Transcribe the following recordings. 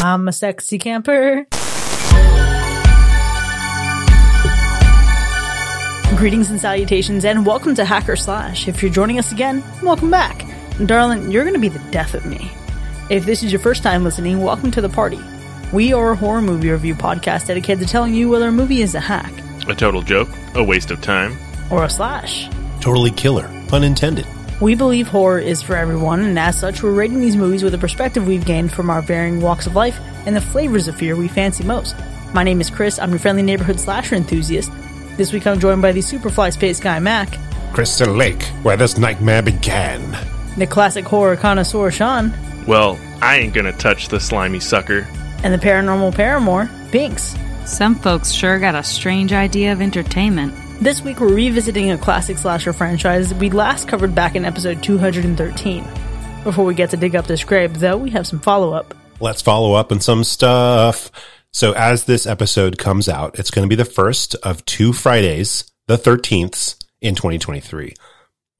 I'm a sexy camper. Greetings and salutations, and welcome to Hacker Slash. If you're joining us again, welcome back. Darling, you're going to be the death of me. If this is your first time listening, welcome to the party. We are a horror movie review podcast dedicated to telling you whether a movie is a hack, A total joke, a waste of time. or a slash. Totally killer, pun intended. We believe horror is for everyone, and as such, we're rating these movies with a perspective we've gained from our varying walks of life and the flavors of fear we fancy most. My name is Chris, I'm your friendly neighborhood slasher enthusiast. This week I'm joined by the Superfly Space Guy Mac, Crystal Lake, where this nightmare began. the classic horror connoisseur Sean, Well, I ain't gonna touch the slimy sucker. and the paranormal paramour, Binks. Some folks sure got a strange idea of entertainment. This week we're revisiting a classic slasher franchise we last covered back in episode 213. Before we get to dig up this grave, though, we have some follow up. Let's follow up on some stuff. So as this episode comes out, it's going to be the first of two Fridays, the 13th in 2023.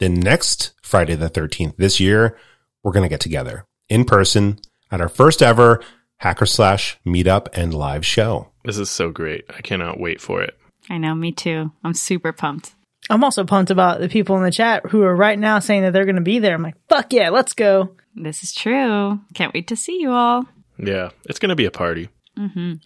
The next Friday, the 13th this year, we're going to get together in person at our first ever hacker slash meetup and live show. This is so great. I cannot wait for it. I know, me too. I'm super pumped. I'm also pumped about the people in the chat who are right now saying that they're going to be there. I'm like, fuck yeah, let's go. This is true. Can't wait to see you all. Yeah, it's gonna be a party.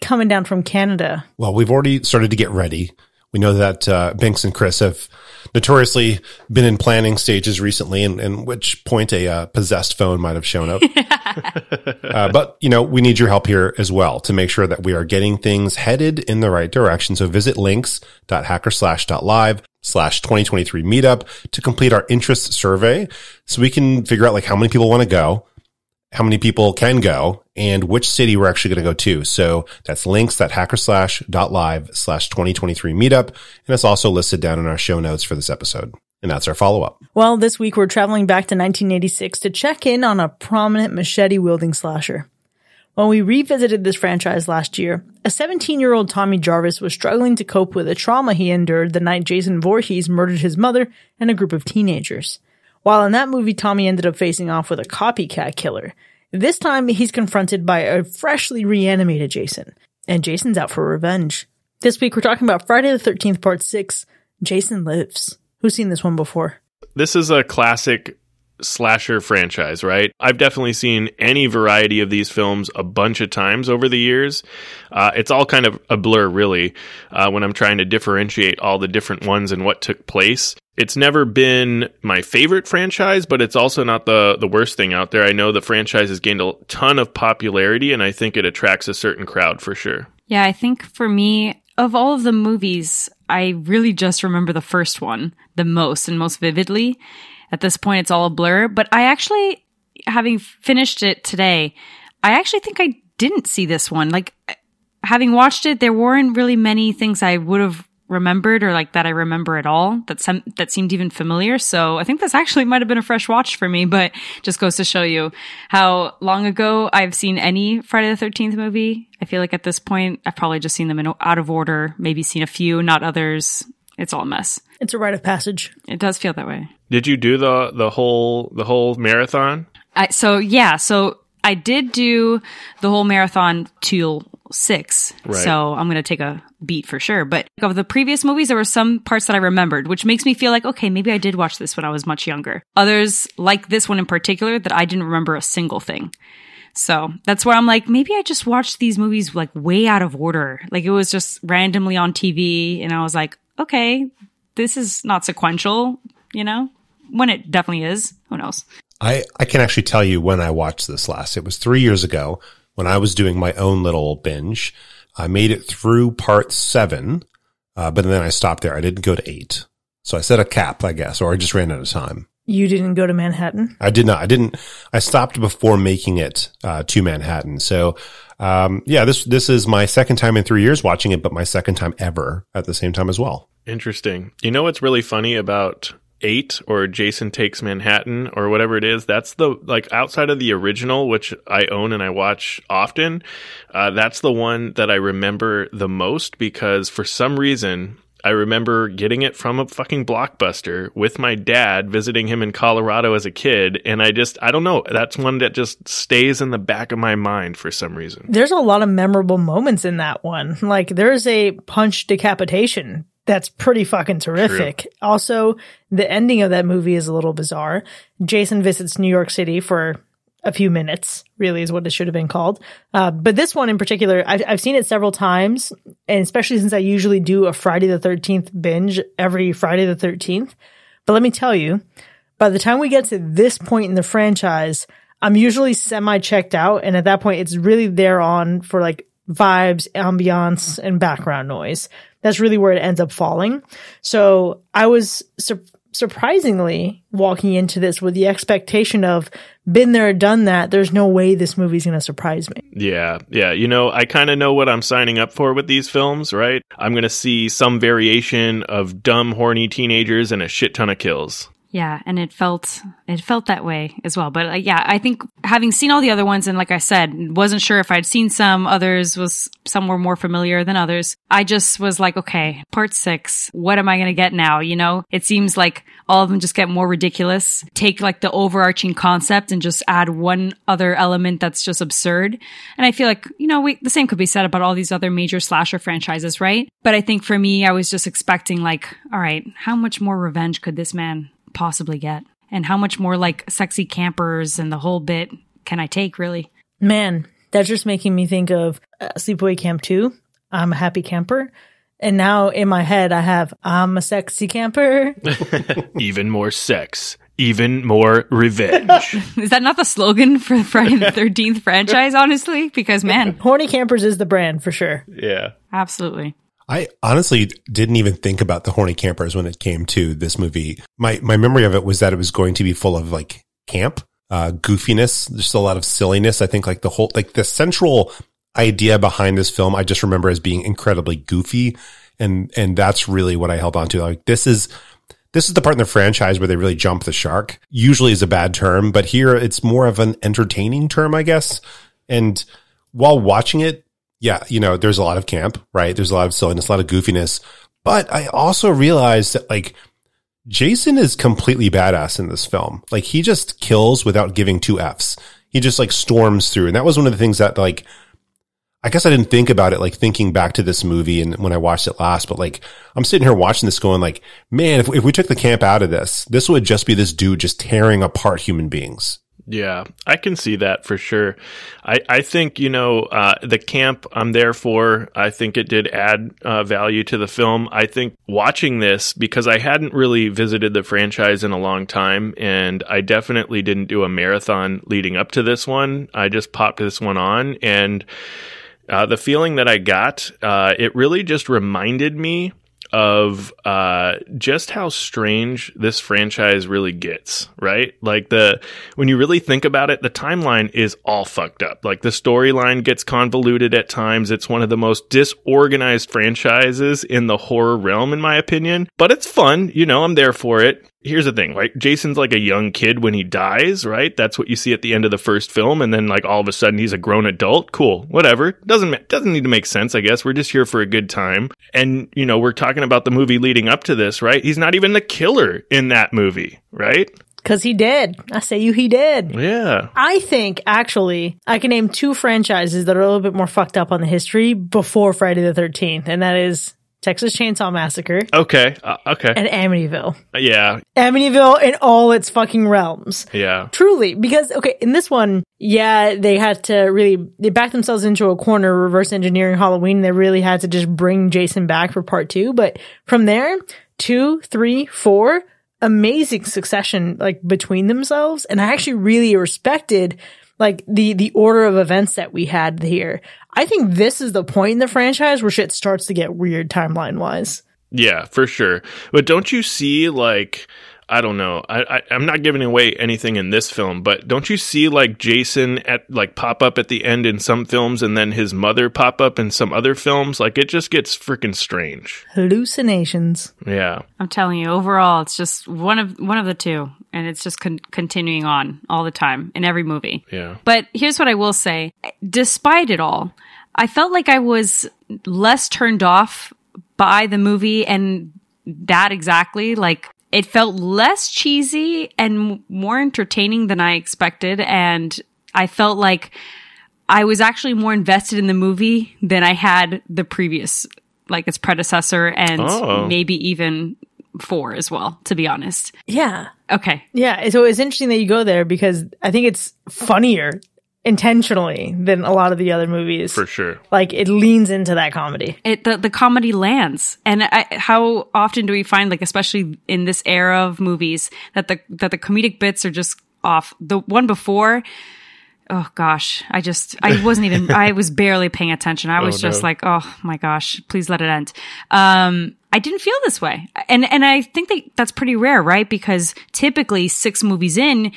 Coming down from Canada. Well, we've already started to get ready. We know that uh, Binks and Chris have notoriously been in planning stages recently, and, and which point a uh, possessed phone might have shown up. uh, but you know, we need your help here as well to make sure that we are getting things headed in the right direction. So visit links.hackerslash.live slash 2023 meetup to complete our interest survey, so we can figure out like how many people want to go how many people can go and which city we're actually going to go to. So that's links.hackerslash.live slash 2023 meetup. And it's also listed down in our show notes for this episode. And that's our follow up. Well, this week we're traveling back to 1986 to check in on a prominent machete wielding slasher. When we revisited this franchise last year, a 17 year old Tommy Jarvis was struggling to cope with the trauma he endured the night Jason Voorhees murdered his mother and a group of teenagers. While in that movie, Tommy ended up facing off with a copycat killer. This time, he's confronted by a freshly reanimated Jason, and Jason's out for revenge. This week, we're talking about Friday the 13th, Part 6 Jason Lives. Who's seen this one before? This is a classic slasher franchise, right? I've definitely seen any variety of these films a bunch of times over the years. Uh, it's all kind of a blur, really, uh, when I'm trying to differentiate all the different ones and what took place. It's never been my favorite franchise, but it's also not the the worst thing out there. I know the franchise has gained a ton of popularity, and I think it attracts a certain crowd for sure. Yeah, I think for me, of all of the movies, I really just remember the first one the most and most vividly. At this point, it's all a blur, but I actually, having finished it today, I actually think I didn't see this one. Like, having watched it, there weren't really many things I would have remembered or like that I remember at all that some that seemed even familiar. So I think this actually might have been a fresh watch for me, but just goes to show you how long ago I've seen any Friday the Thirteenth movie. I feel like at this point I've probably just seen them in out of order, maybe seen a few, not others. It's all a mess. It's a rite of passage. It does feel that way. Did you do the the whole the whole marathon? I, so yeah, so I did do the whole marathon till six. Right. So I'm gonna take a beat for sure. But of the previous movies, there were some parts that I remembered, which makes me feel like okay, maybe I did watch this when I was much younger. Others, like this one in particular, that I didn't remember a single thing. So that's where I'm like, maybe I just watched these movies like way out of order. Like it was just randomly on TV, and I was like, okay, this is not sequential, you know. When it definitely is, who knows? I, I can actually tell you when I watched this last. It was three years ago when I was doing my own little binge. I made it through part seven, uh, but then I stopped there. I didn't go to eight. So I set a cap, I guess, or I just ran out of time. You didn't go to Manhattan? I did not. I didn't. I stopped before making it uh, to Manhattan. So, um, yeah, this this is my second time in three years watching it, but my second time ever at the same time as well. Interesting. You know what's really funny about eight or Jason Takes Manhattan or whatever it is? That's the like outside of the original, which I own and I watch often. Uh, that's the one that I remember the most because for some reason I remember getting it from a fucking blockbuster with my dad visiting him in Colorado as a kid. And I just, I don't know. That's one that just stays in the back of my mind for some reason. There's a lot of memorable moments in that one. Like there's a punch decapitation that's pretty fucking terrific. True. Also, the ending of that movie is a little bizarre. Jason visits New York City for a few minutes, really is what it should have been called. Uh, but this one in particular, I've, I've seen it several times, and especially since I usually do a Friday the 13th binge every Friday the 13th. But let me tell you, by the time we get to this point in the franchise, I'm usually semi checked out. And at that point, it's really there on for like vibes, ambiance, and background noise. That's really where it ends up falling. So I was su- surprisingly walking into this with the expectation of been there, done that. There's no way this movie's going to surprise me. Yeah. Yeah. You know, I kind of know what I'm signing up for with these films, right? I'm going to see some variation of dumb, horny teenagers and a shit ton of kills. Yeah, and it felt it felt that way as well. But uh, yeah, I think having seen all the other ones, and like I said, wasn't sure if I'd seen some. Others was some were more familiar than others. I just was like, okay, part six. What am I going to get now? You know, it seems like all of them just get more ridiculous. Take like the overarching concept and just add one other element that's just absurd. And I feel like you know, we the same could be said about all these other major slasher franchises, right? But I think for me, I was just expecting like, all right, how much more revenge could this man possibly get? And how much more like sexy campers and the whole bit can I take, really? Man, that's just making me think of uh, Sleepaway Camp 2. I'm a happy camper. And now in my head, I have, I'm a sexy camper. even more sex, even more revenge. is that not the slogan for the Friday the 13th franchise, honestly? Because, man. Horny Campers is the brand for sure. Yeah. Absolutely. I honestly didn't even think about the horny campers when it came to this movie. My my memory of it was that it was going to be full of like camp, uh, goofiness, just a lot of silliness. I think like the whole like the central idea behind this film, I just remember as being incredibly goofy, and and that's really what I held on to. Like this is this is the part in the franchise where they really jump the shark. Usually is a bad term, but here it's more of an entertaining term, I guess. And while watching it, yeah, you know, there's a lot of camp, right? There's a lot of silliness, a lot of goofiness. But I also realized that like Jason is completely badass in this film. Like he just kills without giving two F's. He just like storms through. And that was one of the things that like, I guess I didn't think about it like thinking back to this movie and when I watched it last, but like I'm sitting here watching this going like, man, if, if we took the camp out of this, this would just be this dude just tearing apart human beings. Yeah, I can see that for sure. I, I think, you know, uh, the camp I'm there for, I think it did add uh, value to the film. I think watching this, because I hadn't really visited the franchise in a long time, and I definitely didn't do a marathon leading up to this one. I just popped this one on, and uh, the feeling that I got, uh, it really just reminded me of uh, just how strange this franchise really gets, right? Like the when you really think about it, the timeline is all fucked up. Like the storyline gets convoluted at times. It's one of the most disorganized franchises in the horror realm, in my opinion. But it's fun, you know. I'm there for it here's the thing, right? Jason's like a young kid when he dies, right? That's what you see at the end of the first film, and then like all of a sudden he's a grown adult. Cool, whatever. Doesn't doesn't need to make sense, I guess. We're just here for a good time, and you know we're talking about the movie leading up to this, right? He's not even the killer in that movie, right? Cause he did. I say you, he did. Yeah. I think actually I can name two franchises that are a little bit more fucked up on the history before Friday the 13th. And that is Texas Chainsaw Massacre. Okay. Uh, okay. And Amityville. Yeah. Amityville in all its fucking realms. Yeah. Truly. Because, okay, in this one, yeah, they had to really, they backed themselves into a corner, reverse engineering Halloween. They really had to just bring Jason back for part two. But from there, two, three, four, amazing succession, like between themselves. And I actually really respected like the the order of events that we had here. I think this is the point in the franchise where shit starts to get weird timeline wise. Yeah, for sure. But don't you see like I don't know. I, I am not giving away anything in this film, but don't you see like Jason at like pop up at the end in some films, and then his mother pop up in some other films? Like it just gets freaking strange. Hallucinations. Yeah, I'm telling you. Overall, it's just one of one of the two, and it's just con- continuing on all the time in every movie. Yeah. But here's what I will say: despite it all, I felt like I was less turned off by the movie and that exactly. Like it felt less cheesy and more entertaining than I expected. And I felt like I was actually more invested in the movie than I had the previous, like its predecessor and Oh. maybe even four as well, to be honest. Yeah. Okay. Yeah. So it's interesting that you go there because I think it's funnier intentionally than a lot of the other movies. For sure. Like it leans into that comedy. it the, the comedy lands and I, how often do we find like especially in this era of movies that the that the comedic bits are just off the one before oh gosh i just i wasn't even i was barely paying attention i was Oh, just no. like oh my gosh please let it end um i didn't feel this way and and i think that that's pretty rare right because typically six movies in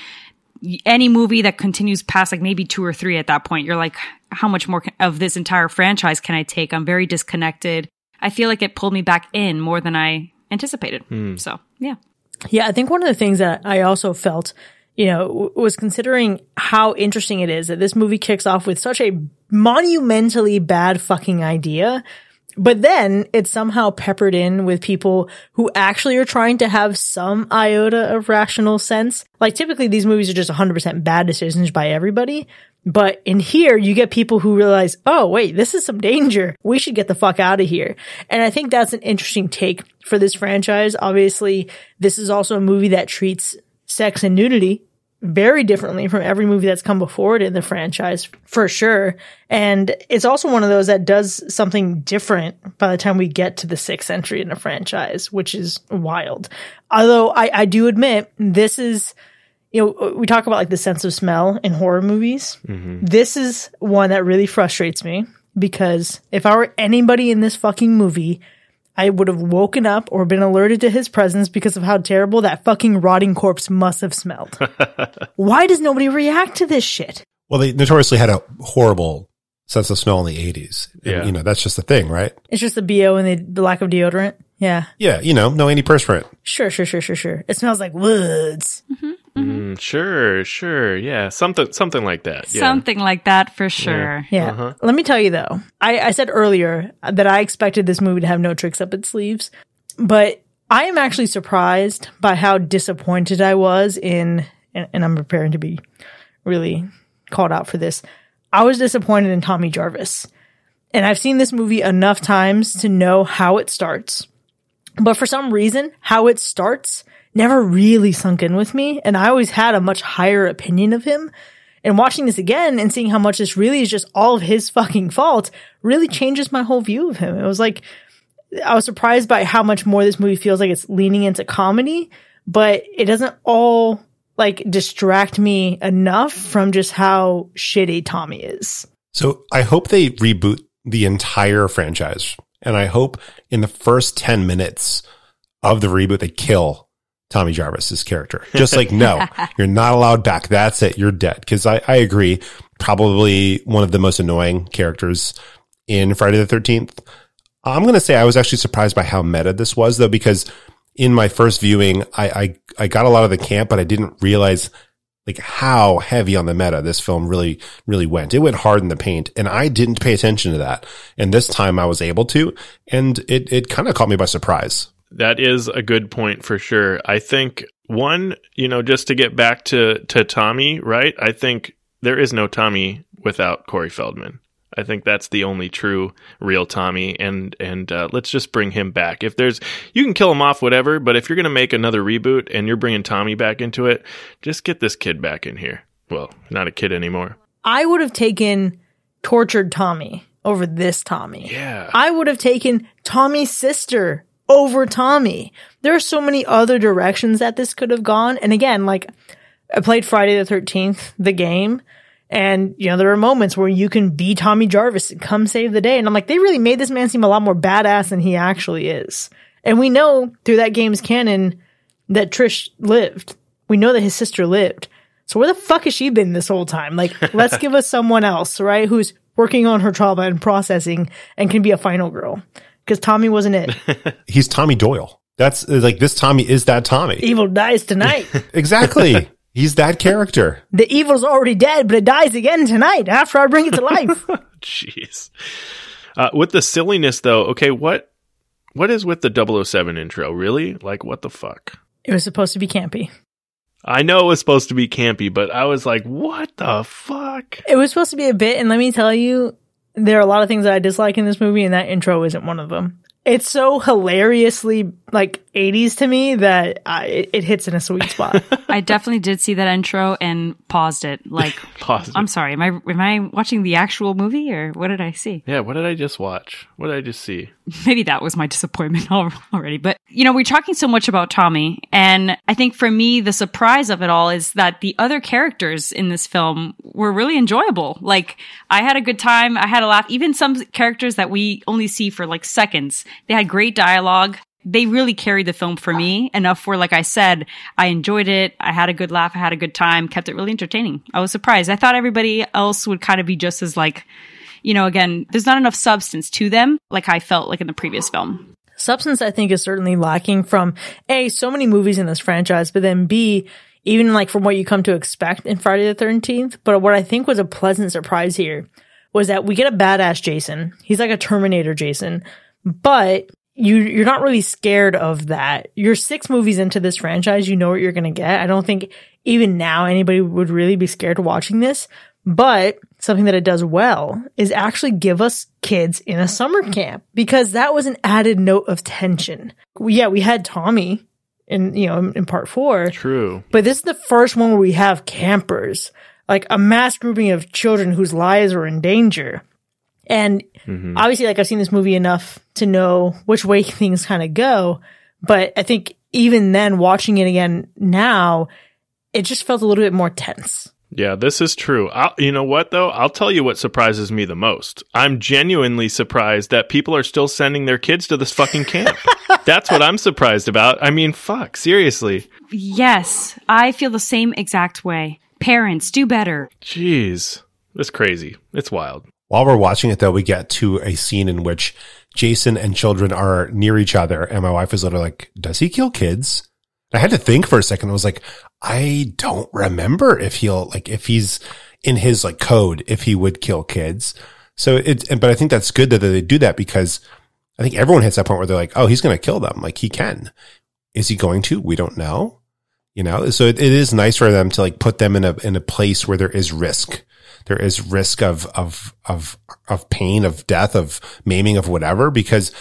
any movie that continues past like maybe two or three at that point, you're like, how much more of this entire franchise can I take? I'm very disconnected. I feel like it pulled me back in more than I anticipated. Hmm. So yeah. Yeah, I think one of the things that I also felt, you know, was considering how interesting it is that this movie kicks off with such a monumentally bad fucking idea. But then it's somehow peppered in with people who actually are trying to have some iota of rational sense. Like typically these movies are just 100% bad decisions by everybody. But in here, you get people who realize, oh, wait, this is some danger. We should get the fuck out of here. And I think that's an interesting take for this franchise. Obviously, this is also a movie that treats sex and nudity very differently from every movie that's come before it in the franchise, for sure. And it's also one of those that does something different by the time we get to the sixth entry in the franchise, which is wild. Although I, I do admit this is, you know, we talk about like the sense of smell in horror movies. Mm-hmm. This is one that really frustrates me because if I were anybody in this fucking movie, I would have woken up or been alerted to his presence because of how terrible that fucking rotting corpse must have smelled. Why does nobody react to this shit? Well, they notoriously had a horrible sense of smell in the 80s. And, You know, that's just the thing, right? It's just the BO and the, the lack of deodorant. Yeah. Yeah, you know, no antiperspirant. Sure, sure, sure, sure, sure. It smells like woods. Mm-hmm, mm-hmm. Mm, sure, sure. Yeah. Something something like that. Yeah. Something like that for sure. Yeah. Uh-huh. Let me tell you though, I, I said earlier that I expected this movie to have no tricks up its sleeves, but I am actually surprised by how disappointed I was in, and, and I'm preparing to be really called out for this. I was disappointed in Tommy Jarvis. And I've seen this movie enough times to know how it starts. But for some reason, how it starts never really sunk in with me. And I always had a much higher opinion of him. And watching this again and seeing how much this really is just all of his fucking fault really changes my whole view of him. It was like, I was surprised by how much more this movie feels like it's leaning into comedy, but it doesn't all like distract me enough from just how shitty Tommy is. So I hope they reboot the entire franchise. And I hope in the first 10 minutes of the reboot, they kill Tommy Jarvis's character. Just like, no, you're not allowed back. That's it. You're dead. Cause I, I agree. Probably one of the most annoying characters in Friday the 13th. I'm going to say I was actually surprised by how meta this was though, because in my first viewing, I, I, I got a lot of the camp, but I didn't realize like how heavy on the meta this film really, really went. It went hard in the paint and I didn't pay attention to that. And this time I was able to, and it, it kind of caught me by surprise. That is a good point for sure. I think one, you know, just to get back to to Tommy, right? I think there is no Tommy without Corey Feldman. I think that's the only true real Tommy, and and uh, let's just bring him back. If there's, you can kill him off, whatever. But if you're gonna make another reboot and you're bringing Tommy back into it, just get this kid back in here. Well, not a kid anymore. I would have taken tortured Tommy over this Tommy. Yeah, I would have taken Tommy's sister over Tommy. There are so many other directions that this could have gone. And again, like I played Friday the 13th, the game. And, you know, there are moments where you can be Tommy Jarvis and come save the day. And I'm like, they really made this man seem a lot more badass than he actually is. And we know through that game's canon that Trish lived. We know that his sister lived. So where the fuck has she been this whole time? Like, let's give us someone else, right? Who's working on her trauma and processing and can be a final girl. Because Tommy wasn't it. He's Tommy Doyle. That's like this Tommy is that Tommy. Evil dies tonight. Exactly. He's that character. the evil's already dead, but it dies again tonight after I bring it to life. Jeez. Uh, with the silliness, though, okay, what What is with the 007 intro? Really? Like, what the fuck? It was supposed to be campy. I know it was supposed to be campy, but I was like, what the fuck? It was supposed to be a bit, and let me tell you, there are a lot of things that I dislike in this movie, and that intro isn't one of them. It's so hilariously like 80s to me that I, it, it hits in a sweet spot. I definitely did see that intro and paused it. Like, Paused. I'm sorry. Am I am I watching the actual movie or what did I see? Yeah, what did I just watch? What did I just see? Maybe that was my disappointment already. But you know, we're talking so much about Tommy, and I think for me, the surprise of it all is that the other characters in this film were really enjoyable. Like, I had a good time. I had a laugh. Even some characters that we only see for like seconds, they had great dialogue. They really carried the film for me enough where, like I said, I enjoyed it. I had a good laugh. I had a good time. Kept it really entertaining. I was surprised. I thought everybody else would kind of be just as like, you know, again, there's not enough substance to them, like I felt like in the previous film. Substance, I think, is certainly lacking from A, so many movies in this franchise, but then B, even like from what you come to expect in Friday the 13th. But what I think was a pleasant surprise here was that we get a badass Jason. He's like a Terminator Jason, but you, you're not really scared of that. You're six movies into this franchise. You know what you're going to get. I don't think even now anybody would really be scared watching this. But something that it does well is actually give us kids in a summer camp because that was an added note of tension. Yeah, we had Tommy in, you know, in, in part four, True. but this is the first one where we have campers, like a mass grouping of children whose lives are in danger. And mm-hmm. obviously, like I've seen this movie enough to know which way things kind of go. But I think even then, watching it again now, it just felt a little bit more tense. Yeah, this is true. I'll, you know what, though? I'll tell you what surprises me the most. I'm genuinely surprised that people are still sending their kids to this fucking camp. That's what I'm surprised about. I mean, fuck, seriously. Yes, I feel the same exact way. Parents, do better. Jeez. It's crazy. It's wild. While we're watching it, though, we get to a scene in which Jason and children are near each other, and my wife is literally like, "Does he kill kids?" I had to think for a second. I was like, I don't remember if he'll like if he's in his like code if he would kill kids. So it's but I think that's good that they do that because I think everyone hits that point where they're like, oh, he's going to kill them. Like he can. Is he going to? We don't know. You know, so it, it is nice for them to like put them in a in a place where there is risk. There is risk of of of of pain, of death, of maiming, of whatever. Because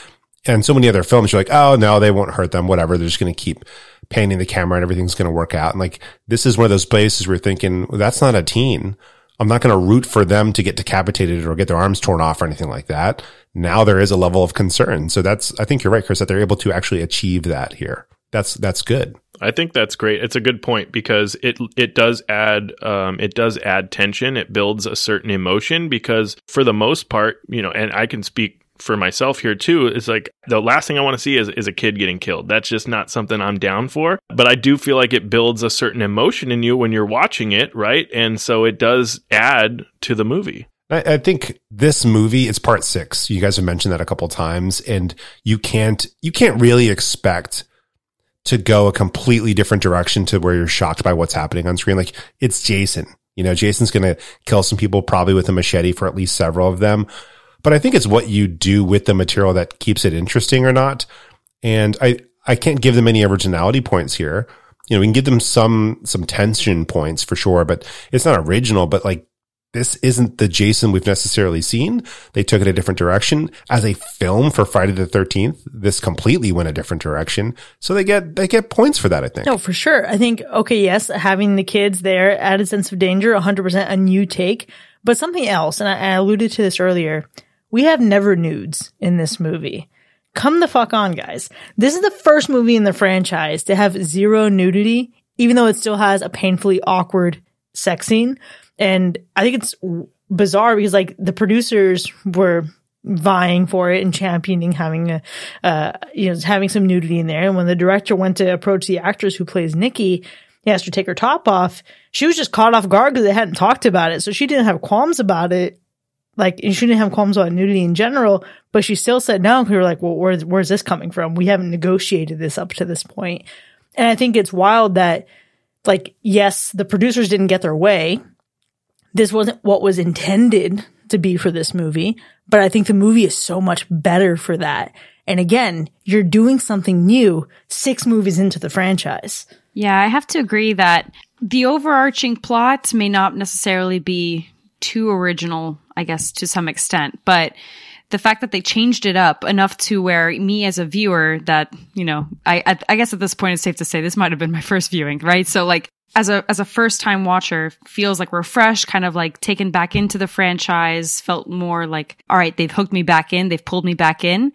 and so many other films, you're like, oh no, they won't hurt them. Whatever. They're just going to keep panning the camera and everything's going to work out. And like this is one of those places where you're thinking well, that's not a teen. I'm not going to root for them to get decapitated or get their arms torn off or anything like that. Now there is a level of concern. So that's I think you're right, Chris, that they're able to actually achieve that here. That's that's good. I think that's great. It's a good point because it it does add um, it does add tension. It builds a certain emotion because for the most part, you know, and I can speak for myself here too. It's like the last thing I want to see is is a kid getting killed. That's just not something I'm down for. But I do feel like it builds a certain emotion in you when you're watching it, right? And so it does add to the movie. I, I think this movie is part six. You guys have mentioned that a couple times, and you can't you can't really expect to go a completely different direction to where you're shocked by what's happening on screen. Like it's Jason. You know, Jason's going to kill some people probably with a machete for at least several of them. But I think it's what you do with the material that keeps it interesting or not. And I, I can't give them any originality points here. You know, we can give them some, some tension points for sure, but it's not original, but like this isn't the Jason we've necessarily seen. They took it a different direction. As a film for Friday the 13th, this completely went a different direction. So they get, they get points for that, I think. No, for sure. I think, okay, yes, having the kids there added sense of danger, 100% a new take, but something else, and I, I alluded to this earlier. We have never nudes in this movie. Come the fuck on, guys. This is the first movie in the franchise to have zero nudity, even though it still has a painfully awkward sex scene. And I think it's bizarre because like the producers were vying for it and championing having a, uh, you know, having some nudity in there. And when the director went to approach the actress who plays Nikki, he asked her to take her top off. She was just caught off guard because they hadn't talked about it. So she didn't have qualms about it. Like, and she didn't have qualms about nudity in general, but she still said no. We were like, well, where's, where's this coming from? We haven't negotiated this up to this point. And I think it's wild that, like, yes, the producers didn't get their way this wasn't what was intended to be for this movie, but I think the movie is so much better for that. And again, you're doing something new six movies into the franchise. Yeah, I have to agree that the overarching plot may not necessarily be too original, I guess, to some extent, but the fact that they changed it up enough to where me as a viewer that, you know, I, I, I guess at this point it's safe to say this might have been my first viewing, right? So like as a as a first time watcher feels like refreshed kind of like taken back into the franchise felt more like all right they've hooked me back in they've pulled me back in.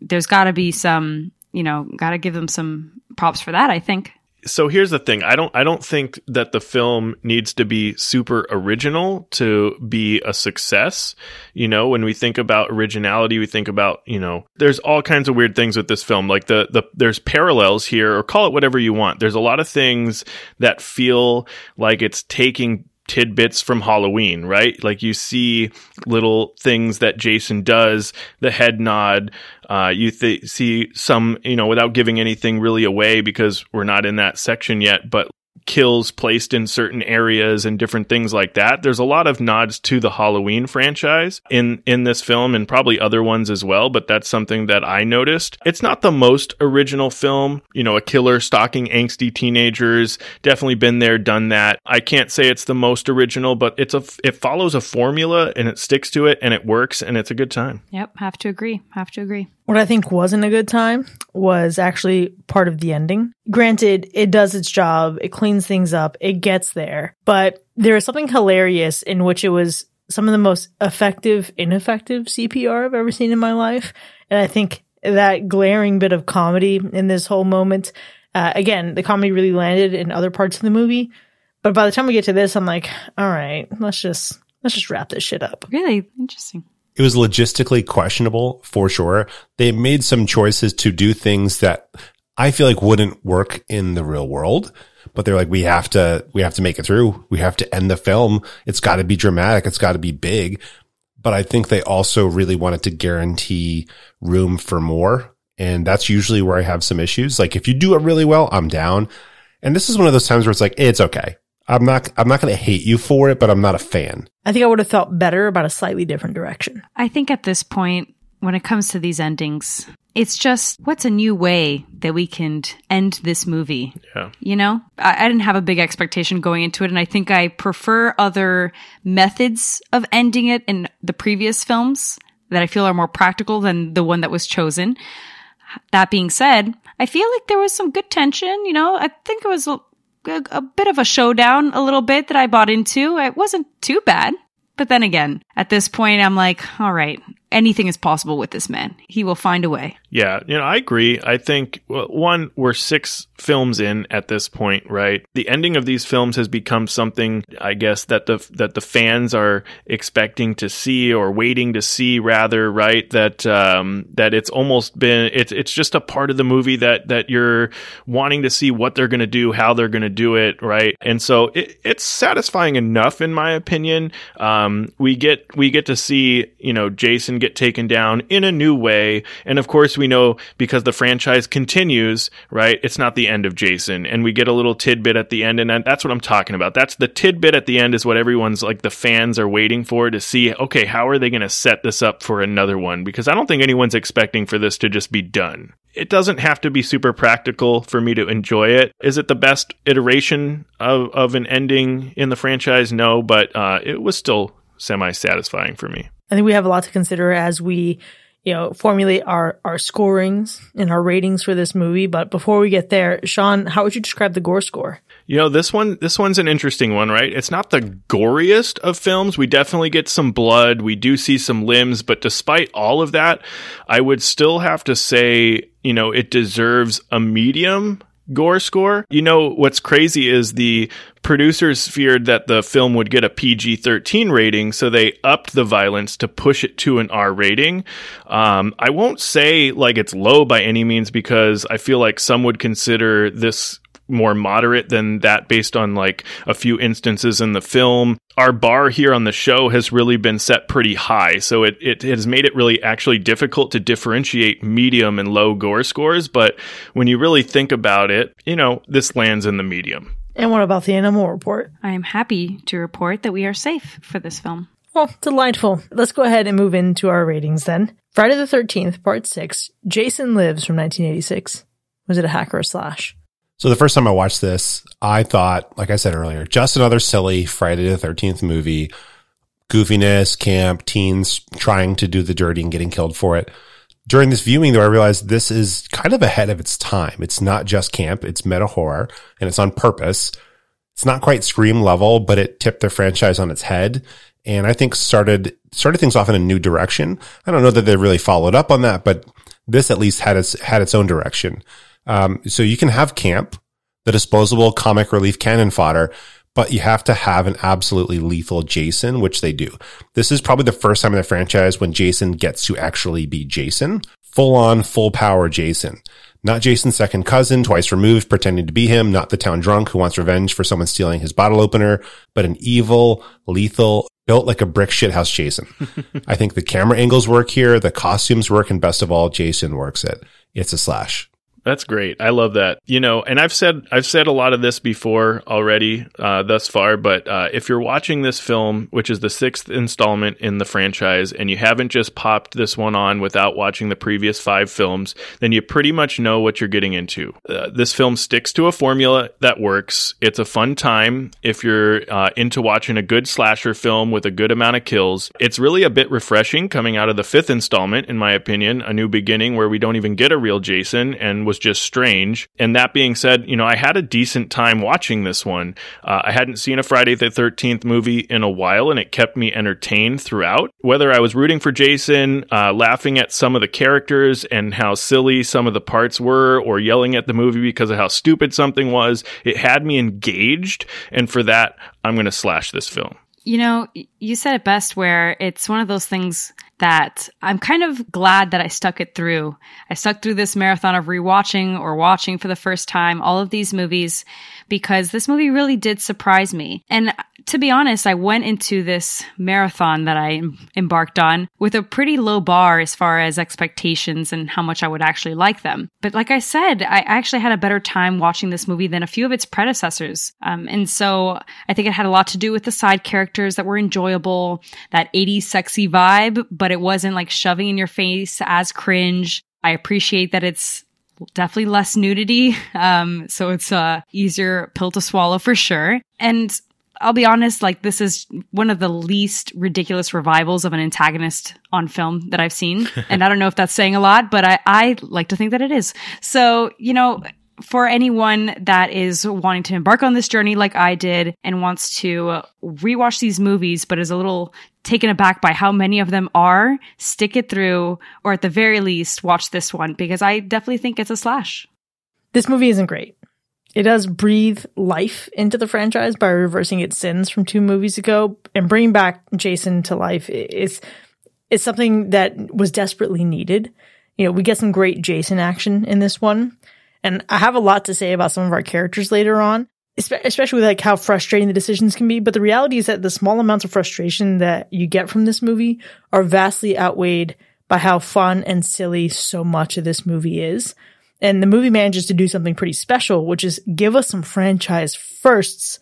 There's got to be some you know got to give them some props for that i think so here's the thing. I don't i don't think that the film needs to be super original to be a success. You know when we think about originality we think about you know there's all kinds of weird things with this film. Like the the there's parallels here or call it whatever you want. There's a lot of things that feel like it's taking tidbits from Halloween, right? Like you see little things that Jason does, the head nod. Uh, you th- see some, you know, without giving anything really away because we're not in that section yet, but kills placed in certain areas and different things like that. There's a lot of nods to the Halloween franchise in in this film and probably other ones as well, but that's something that I noticed. It's not the most original film, you know, a killer stalking angsty teenagers, definitely been there, done that. I can't say it's the most original, but it's a it follows a formula and it sticks to it and it works and it's a good time. Yep, have to agree. Have to agree. What I think wasn't a good time was actually part of the ending. Granted, it does its job, it cleans things up, it gets there, but there is something hilarious in which it was some of the most effective, ineffective CPR I've ever seen in my life. And I think that glaring bit of comedy in this whole moment, uh, again, the comedy really landed in other parts of the movie. But by the time we get to this, I'm like, all right, let's just, let's just wrap this shit up. Really interesting. It was logistically questionable for sure. They made some choices to do things that I feel like wouldn't work in the real world, but they're like, we have to, we have to make it through. We have to end the film. It's got to be dramatic. It's got to be big. But I think they also really wanted to guarantee room for more. And that's usually where I have some issues. Like if you do it really well, I'm down. And this is one of those times where it's like, it's okay. I'm not, I'm not going to hate you for it, but I'm not a fan. I think I would have felt better about a slightly different direction. I think at this point, when it comes to these endings, it's just what's a new way that we can end this movie? Yeah. You know, I, I, didn't have a big expectation going into it, and I think I prefer other methods of ending it in the previous films that I feel are more practical than the one that was chosen. That being said, I feel like there was some good tension. You know, I think it was a, a, bit of a showdown, a little bit that I bought into. It wasn't too bad. But then again, at this point, I'm like, all right, anything is possible with this man. He will find a way. Yeah, you know, I agree. I think one, we're six films in at this point, right? The ending of these films has become something, I guess, that the that the fans are expecting to see or waiting to see, rather, right? That um, that it's almost been it's it's just a part of the movie that that you're wanting to see what they're going to do, how they're going to do it, right? And so it, it's satisfying enough, in my opinion. Um, we get we get to see you know Jason get taken down in a new way, and of course we know because the franchise continues, right? It's not the end of Jason, and we get a little tidbit at the end, and that's what I'm talking about. That's the tidbit at the end is what everyone's like the fans are waiting for to see. Okay, how are they going to set this up for another one? Because I don't think anyone's expecting for this to just be done. It doesn't have to be super practical for me to enjoy it. Is it the best iteration of, of an ending in the franchise? No, but uh, it was still semi satisfying for me. I think we have a lot to consider as we you know, formulate our, our scorings and our ratings for this movie. But before we get there, Sean, how would you describe the gore score? You know, this one, this one's an interesting one, right? It's not the goriest of films. We definitely get some blood. We do see some limbs, but despite all of that, I would still have to say, you know, it deserves a medium gore score. You know, what's crazy is the producers feared that the film would get a PG 13 rating, so they upped the violence to push it to an R rating. Um, I won't say like it's low by any means because I feel like some would consider this more moderate than that based on like a few instances in the film. Our bar here on the show has really been set pretty high. So it, it has made it really actually difficult to differentiate medium and low gore scores. But when you really think about it, you know, this lands in the medium. And what about the animal report? I am happy to report that we are safe for this film. Well, delightful. Let's go ahead and move into our ratings then. Friday the 13th, part six, Jason Lives from 1986. Was it a hack or a slash? So the first time I watched this, I thought, like I said earlier, just another silly Friday the 13th movie, goofiness, camp, teens trying to do the dirty and getting killed for it. During this viewing, though, I realized this is kind of ahead of its time. It's not just camp, it's meta horror, and it's on purpose. It's not quite Scream level, but it tipped the franchise on its head and I think started started things off in a new direction. I don't know that they really followed up on that, but this at least had its had its own direction. Um, so you can have camp, the disposable comic relief cannon fodder, but you have to have an absolutely lethal Jason, which they do. This is probably the first time in the franchise when Jason gets to actually be Jason, full on, full power Jason. Not Jason's second cousin, twice removed, pretending to be him, not the town drunk who wants revenge for someone stealing his bottle opener, but an evil, lethal, built like a brick shithouse Jason. I think the camera angles work here, the costumes work, and best of all, Jason works it. It's a slash. That's great. I love that. You know, and I've said I've said a lot of this before already uh, thus far, but uh, if you're watching this film, which is the sixth installment in the franchise, and you haven't just popped this one on without watching the previous five films, then you pretty much know what you're getting into. Uh, this film sticks to a formula that works. It's a fun time if you're uh, into watching a good slasher film with a good amount of kills. It's really a bit refreshing coming out of the fifth installment, in my opinion, A New Beginning, where we don't even get a real Jason and was just strange. And that being said, you know, I had a decent time watching this one. Uh, I hadn't seen a Friday the 13th movie in a while, and it kept me entertained throughout. Whether I was rooting for Jason, uh, laughing at some of the characters and how silly some of the parts were, or yelling at the movie because of how stupid something was, it had me engaged. And for that, I'm going to slash this film. You know, you said it best where it's one of those things that I'm kind of glad that I stuck it through. I stuck through this marathon of rewatching or watching for the first time all of these movies because this movie really did surprise me. And to be honest, I went into this marathon that I embarked on with a pretty low bar as far as expectations and how much I would actually like them. But like I said, I actually had a better time watching this movie than a few of its predecessors. Um, and so I think it had a lot to do with the side characters that were enjoyable, that 80s sexy vibe, but it wasn't like shoving in your face as cringe. I appreciate that it's definitely less nudity. Um, so it's a easier pill to swallow for sure. And I'll be honest, like this is one of the least ridiculous revivals of an antagonist on film that I've seen. and I don't know if that's saying a lot, but I, I like to think that it is. So, you know, for anyone that is wanting to embark on this journey like I did and wants to rewatch these movies, but is a little taken aback by how many of them are, stick it through, or at the very least, watch this one because I definitely think it's a slash. This movie isn't great. It does breathe life into the franchise by reversing its sins from two movies ago and bringing back Jason to life is is something that was desperately needed. You know, we get some great Jason action in this one, and I have a lot to say about some of our characters later on, especially like how frustrating the decisions can be. But the reality is that the small amounts of frustration that you get from this movie are vastly outweighed by how fun and silly so much of this movie is. And the movie manages to do something pretty special, which is give us some franchise firsts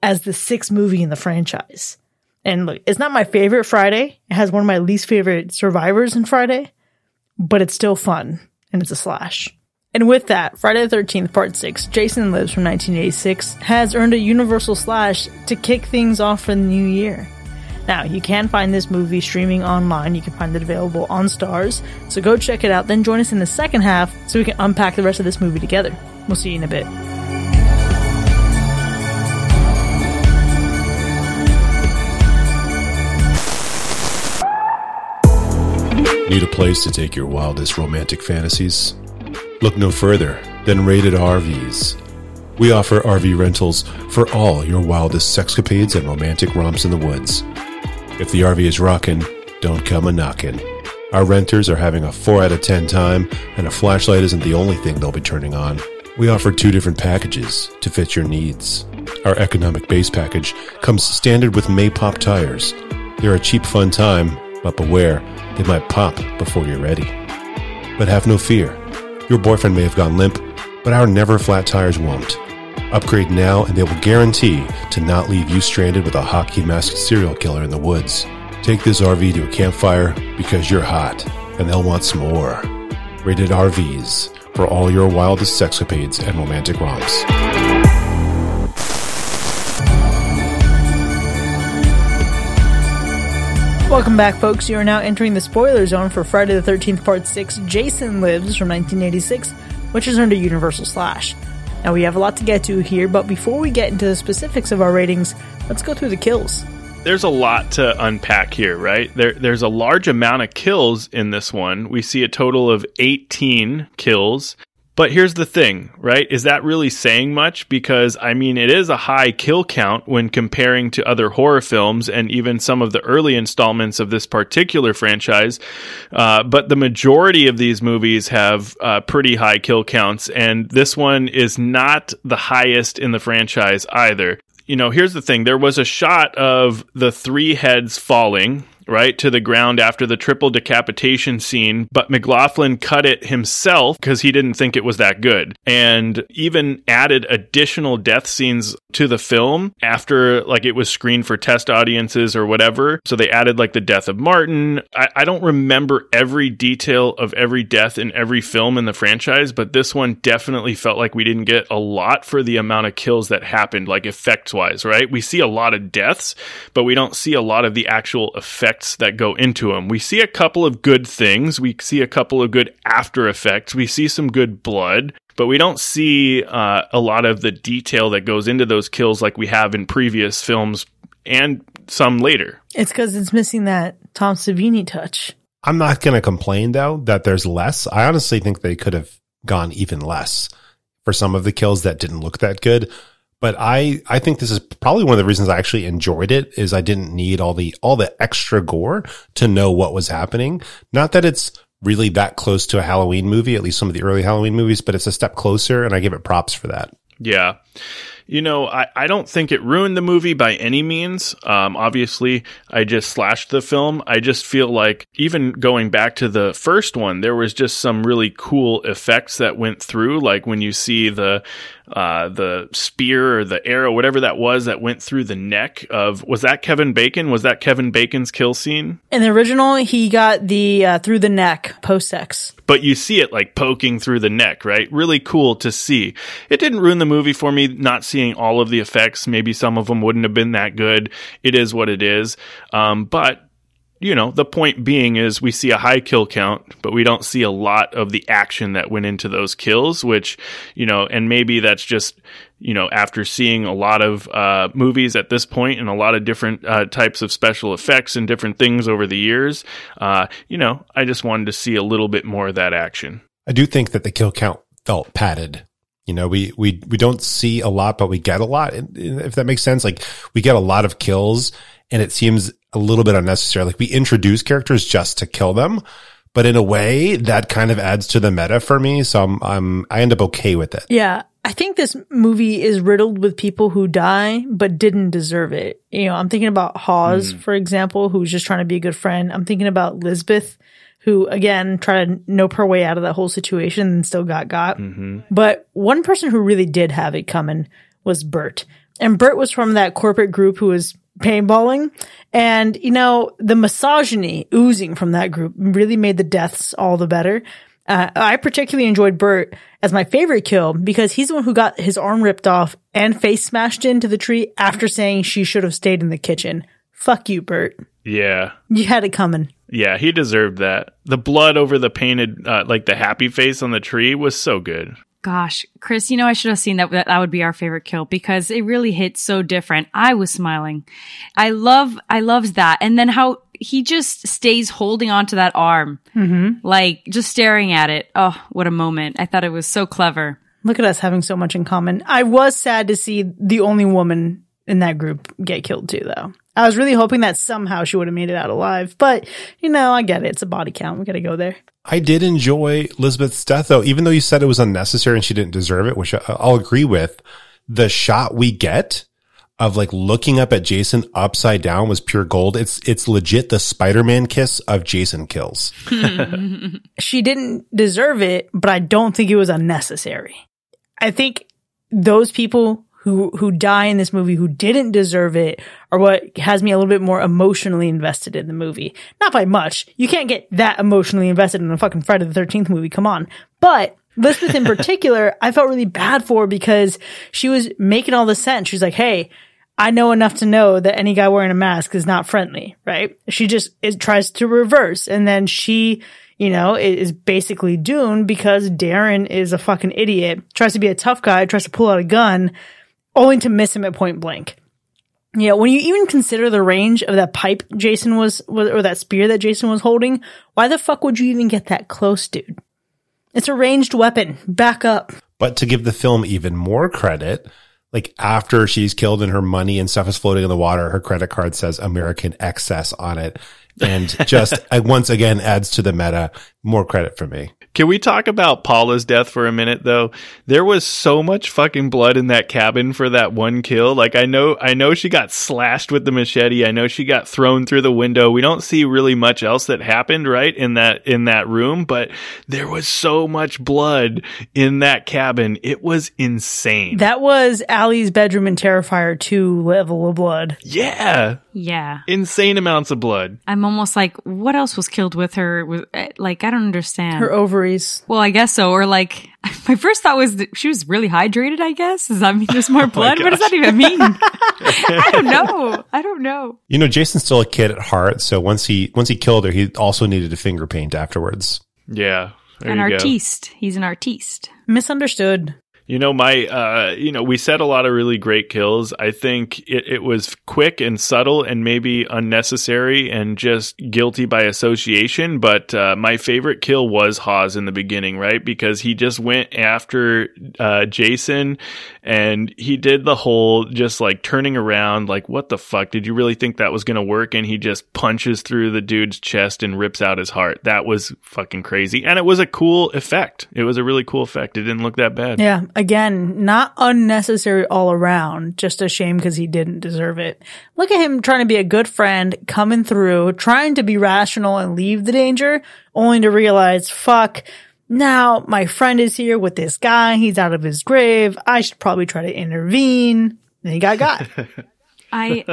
as the sixth movie in the franchise. And look, it's not my favorite Friday. It has one of my least favorite survivors in Friday, but it's still fun and it's a slash. And with that, Friday the 13th, Part 6, Jason Lives from 1986, has earned a Universal Slash to kick things off for the new year. Now, you can find this movie streaming online. You can find it available on Starz. So go check it out. Then join us in the second half so we can unpack the rest of this movie together. We'll see you in a bit. Need a place to take your wildest romantic fantasies? Look no further than Rated RVs. We offer RV rentals for all your wildest sexcapades and romantic romps in the woods. If the RV is rocking, don't come a knockin'. Our renters are having a 4 out of 10 time, and a flashlight isn't the only thing they'll be turning on. We offer two different packages to fit your needs. Our economic base package comes standard with Maypop tires. They're a cheap, fun time, but beware, they might pop before you're ready. But have no fear. Your boyfriend may have gone limp, but our never flat tires won't. Upgrade now and they will guarantee to not leave you stranded with a hockey masked serial killer in the woods. Take this RV to a campfire because you're hot and they'll want some more. Rated RVs for all your wildest sexcapades and romantic romps. Welcome back, folks. You are now entering the spoiler zone for Friday the 13th, Part 6 Jason Lives from 1986, which is under Universal Slash. Now, we have a lot to get to here, but before we get into the specifics of our ratings, let's go through the kills. There's a lot to unpack here, right? There, there's a large amount of kills in this one. We see a total of 18 kills. But here's the thing, right? Is that really saying much? Because, I mean, it is a high kill count when comparing to other horror films and even some of the early installments of this particular franchise. Uh, but the majority of these movies have uh, pretty high kill counts, and this one is not the highest in the franchise either. You know, here's the thing there was a shot of the three heads falling right, to the ground after the triple decapitation scene, but McLoughlin cut it himself because he didn't think it was that good. And even added additional death scenes to the film after like it was screened for test audiences or whatever. So they added like the death of Martin. I, I don't remember every detail of every death in every film in the franchise, but this one definitely felt like we didn't get a lot for the amount of kills that happened, like effects wise, right? We see a lot of deaths, but we don't see a lot of the actual effects effects that go into them. We see a couple of good things. We see a couple of good after effects. We see some good blood, but we don't see uh, a lot of the detail that goes into those kills like we have in previous films and some later. It's because it's missing that Tom Savini touch. I'm not going to complain though that there's less. I honestly think they could have gone even less for some of the kills that didn't look that good but I I think this is probably one of the reasons I actually enjoyed it is I didn't need all the all the extra gore to know what was happening. Not that it's really that close to a Halloween movie, at least some of the early Halloween movies, but it's a step closer and I give it props for that. Yeah you know, I, I don't think it ruined the movie by any means. Um, obviously, I just slashed the film. I just feel like even going back to the first one, there was just some really cool effects that went through. Like when you see the uh, the spear or the arrow, whatever that was, that went through the neck of was that Kevin Bacon? Was that Kevin Bacon's kill scene? In the original, he got the uh, through the neck post sex but you see it like poking through the neck, right? Really cool to see. It didn't ruin the movie for me not seeing all of the effects. Maybe some of them wouldn't have been that good. It is what it is. Um, but you know, the point being is we see a high kill count, but we don't see a lot of the action that went into those kills, which, you know, and maybe that's just, you know, after seeing a lot of uh, movies at this point and a lot of different uh, types of special effects and different things over the years, uh, you know, I just wanted to see a little bit more of that action. I do think that the kill count felt padded. You know, we, we, we don't see a lot, but we get a lot. If that makes sense, like we get a lot of kills and it seems a little bit unnecessary. Like we introduce characters just to kill them, but in a way that kind of adds to the meta for me. So I'm, I'm I end up okay with it. Yeah. I think this movie is riddled with people who die but didn't deserve it. You know, I'm thinking about Hawes, mm. for example, who's just trying to be a good friend. I'm thinking about Lisbeth, who again tried to nope her way out of that whole situation and still got got. Mm-hmm. But one person who really did have it coming was Bert. And Bert was from that corporate group who was paintballing. And, you know, the misogyny oozing from that group really made the deaths all the better. Uh, I particularly enjoyed Bert as my favorite kill because he's the one who got his arm ripped off and face smashed into the tree after saying she should have stayed in the kitchen. Fuck you, Bert. Yeah. You had it coming. Yeah, he deserved that. The blood over the painted, uh, like the happy face on the tree was so good. Gosh, Chris, you know, I should have seen that. That would be our favorite kill because it really hit so different. I was smiling. I love, I loved that. And then how he just stays holding onto that arm, mm-hmm. like just staring at it. Oh, what a moment. I thought it was so clever. Look at us having so much in common. I was sad to see the only woman in that group get killed too, though. I was really hoping that somehow she would have made it out alive, but you know, I get it. It's a body count. We got to go there. I did enjoy Lisbeth's death though, even though you said it was unnecessary and she didn't deserve it, which I'll agree with. The shot we get of like looking up at Jason upside down was pure gold. It's it's legit the Spider-Man kiss of Jason kills. she didn't deserve it, but I don't think it was unnecessary. I think those people who who die in this movie who didn't deserve it are what has me a little bit more emotionally invested in the movie. Not by much. You can't get that emotionally invested in a fucking Friday the 13th movie. Come on. But Lisbeth in particular, I felt really bad for because she was making all this sense. She's like, Hey, I know enough to know that any guy wearing a mask is not friendly, right? She just it tries to reverse and then she, you know, is basically doomed because Darren is a fucking idiot, tries to be a tough guy, tries to pull out a gun, only to miss him at point blank. Yeah, when you even consider the range of that pipe Jason was, was or that spear that Jason was holding, why the fuck would you even get that close, dude? It's a ranged weapon. Back up. But to give the film even more credit, like after she's killed and her money and stuff is floating in the water, her credit card says American Excess on it. And just once again adds to the meta. More credit for me. Can we talk about Paula's death for a minute though? There was so much fucking blood in that cabin for that one kill. Like I know I know she got slashed with the machete. I know she got thrown through the window. We don't see really much else that happened, right? In that in that room, but there was so much blood in that cabin. It was insane. That was Allie's bedroom in Terrifier 2 level of blood. yeah. Yeah. Insane amounts of blood. I'm almost like, what else was killed with her? Was like, I don't understand. Her ovaries. well, I guess so. Or like, my first thought was that she was really hydrated. I guess does that mean there's more oh blood? what does that even mean? I don't know. I don't know. You know, Jason's still a kid at heart. So once he, once he killed her, he also needed a finger paint afterwards. Yeah. There An you go. artiste. He's an artiste. Misunderstood. You know, my, uh, you know, we said a lot of really great kills. I think it, it was quick and subtle and maybe unnecessary and just guilty by association. But uh, my favorite kill was Hawes in the beginning, right? Because he just went after uh, Jason and he did the whole just like turning around, like, what the fuck? Did you really think that was going to work? And he just punches through the dude's chest and rips out his heart. That was fucking crazy. And it was a cool effect. It was a really cool effect. It didn't look that bad. Yeah. Again, not unnecessary all around. Just a shame because he didn't deserve it. Look at him trying to be a good friend, coming through, trying to be rational and leave the danger, only to realize, fuck, now my friend is here with this guy. He's out of his grave. I should probably try to intervene. And he got got. I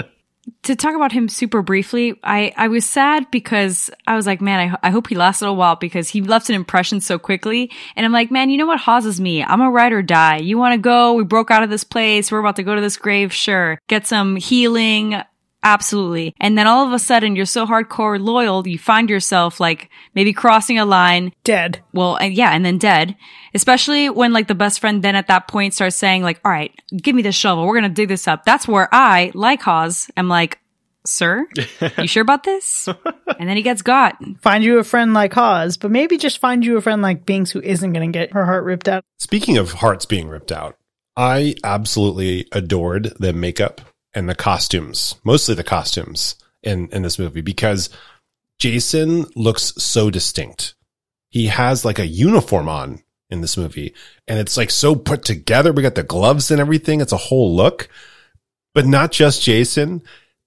to talk about him super briefly. I I was sad because I was like, man, I I hope he lasts a little while because he left an impression so quickly. And I'm like, man, you know what Hawes is me. I'm a ride or die. You want to go? We broke out of this place. We're about to go to this grave. Sure, get some healing. Absolutely. And then all of a sudden you're so hardcore loyal, you find yourself like maybe crossing a line Dead. well, and yeah, and then dead. Especially when like the best friend then at that point starts saying like, all right, give me the shovel. We're going to dig this up. That's where I, like Hawes, am like, sir, you sure about this? And then he gets got. Find you a friend like Hawes, but maybe just find you a friend like Binks who isn't going to get her heart ripped out. Speaking of hearts being ripped out, I absolutely adored the makeup and the costumes, mostly the costumes in, in this movie because Jason looks so distinct. He has like a uniform on in this movie and it's like so put together. We got the gloves and everything. It's a whole look, but not just Jason.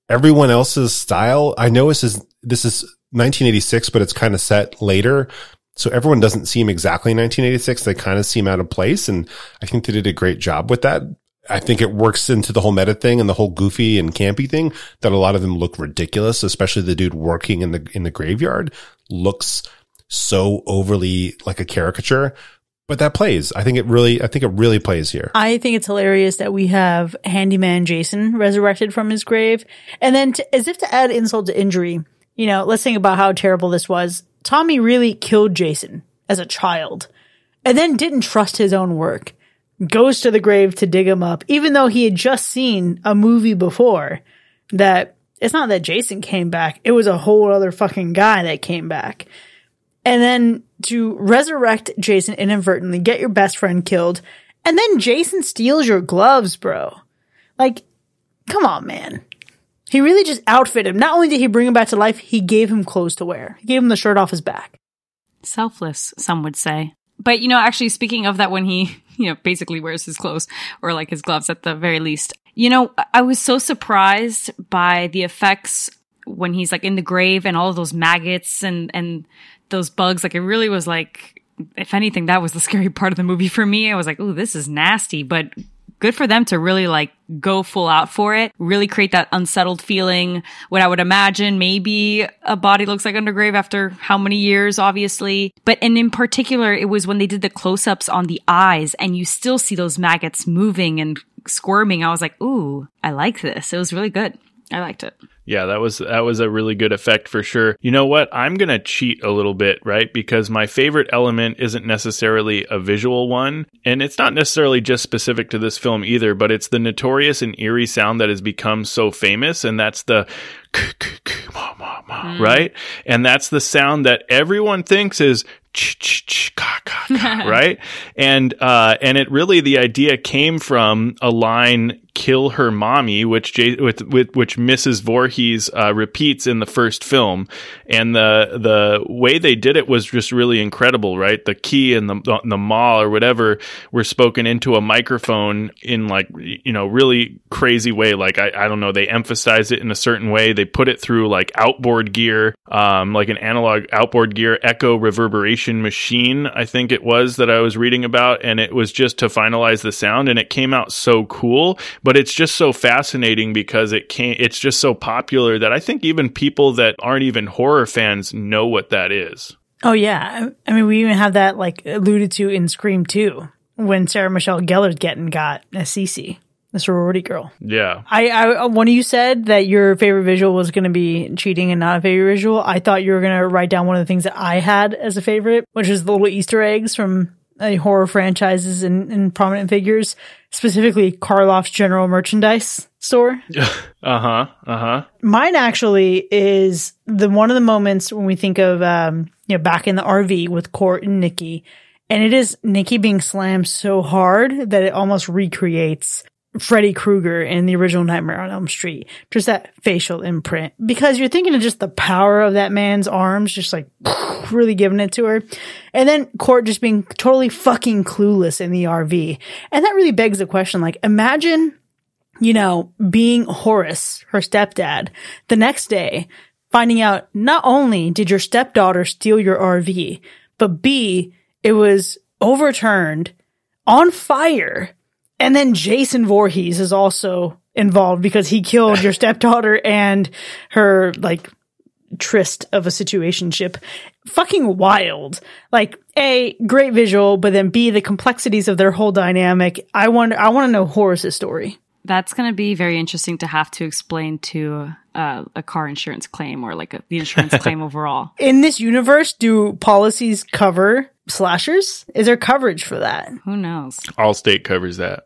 Everyone else's style. I know this is, this is 1986, but it's kind of set later. So everyone doesn't seem exactly 1986. They kind of seem out of place. And I think they did a great job with that. I think it works into the whole meta thing and the whole goofy and campy thing that a lot of them look ridiculous, especially the dude working in the, in the graveyard looks so overly like a caricature, but that plays. I think it really, I think it really plays here. I think it's hilarious that we have handyman Jason resurrected from his grave. And then to, as if to add insult to injury, you know, let's think about how terrible this was. Tommy really killed Jason as a child and then didn't trust his own work. Goes to the grave to dig him up, even though he had just seen a movie before that it's not that Jason came back. It was a whole other fucking guy that came back. And then to resurrect Jason inadvertently, get your best friend killed, and then Jason steals your gloves, bro. Like, come on, man. He really just outfitted him. Not only did he bring him back to life, he gave him clothes to wear. He gave him the shirt off his back. Selfless, some would say. But you know, actually speaking of that when he, you know, basically wears his clothes or like his gloves at the very least. You know, I was so surprised by the effects when he's like in the grave and all those maggots and and those bugs. Like it really was like if anything, that was the scary part of the movie for me. I was like, oh, this is nasty," but good for them to really like go full out for it, really create that unsettled feeling. What I would imagine maybe a body looks like undergrave after how many years, obviously. But, and in particular, it was when they did the close ups on the eyes and you still see those maggots moving and squirming. I was like, ooh, I like this. It was really good. I liked it. Yeah, that was that was a really good effect for sure. You know what? I'm going to cheat a little bit, right? Because my favorite element isn't necessarily a visual one, and it's not necessarily just specific to this film either, but it's the notorious and eerie sound that has become so famous and that's the hmm. right? And that's the sound that everyone thinks is right? And uh, and it really the idea came from a line "kill her mommy," which J- with, with which Mrs. Voorhees uh, repeats in the first film, and the the way they did it was just really incredible, right? The key and the the ma or whatever were spoken into a microphone in like you know really crazy way. Like I I don't know, they emphasize it in a certain way. They put it through like outboard gear, um, like an analog outboard gear echo reverberation machine. I think it was that I was reading about, and it was just to finalize the sound, and it came out so cool. But it's just so fascinating because it can't. It's just so popular that I think even people that aren't even horror fans know what that is. Oh yeah, I mean we even have that like alluded to in Scream 2 when Sarah Michelle Gellar's getting got as Cici, the sorority girl. Yeah, I, I when you said that your favorite visual was going to be cheating and not a favorite visual, I thought you were going to write down one of the things that I had as a favorite, which is the little Easter eggs from uh, horror franchises and, and prominent figures, specifically Karloff's General Merchandise store. uh huh, uh huh. Mine actually is the one of the moments when we think of um, you know back in the RV with Court and Nikki, and it is Nikki being slammed so hard that it almost recreates Freddy Krueger in the original Nightmare on Elm Street. Just that facial imprint. Because you're thinking of just the power of that man's arms, just like really giving it to her. And then Court just being totally fucking clueless in the RV. And that really begs the question, like, imagine, you know, being Horace, her stepdad, the next day, finding out not only did your stepdaughter steal your RV, but B, it was overturned on fire and then Jason Voorhees is also involved because he killed your stepdaughter and her like tryst of a situationship. Fucking wild. Like A, great visual, but then B, the complexities of their whole dynamic. I want I want to know Horace's story. That's going to be very interesting to have to explain to uh, a car insurance claim or like a, the insurance claim overall. In this universe, do policies cover slashers? Is there coverage for that? Who knows? Allstate covers that.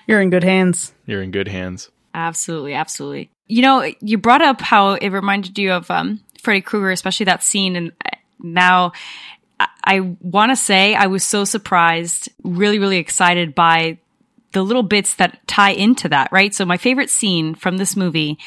You're in good hands. You're in good hands. Absolutely, absolutely. You know, you brought up how it reminded you of um, Freddy Krueger, especially that scene, and uh, now I, I want to say I was so surprised, really, really excited by the little bits that tie into that, right? So my favorite scene from this movie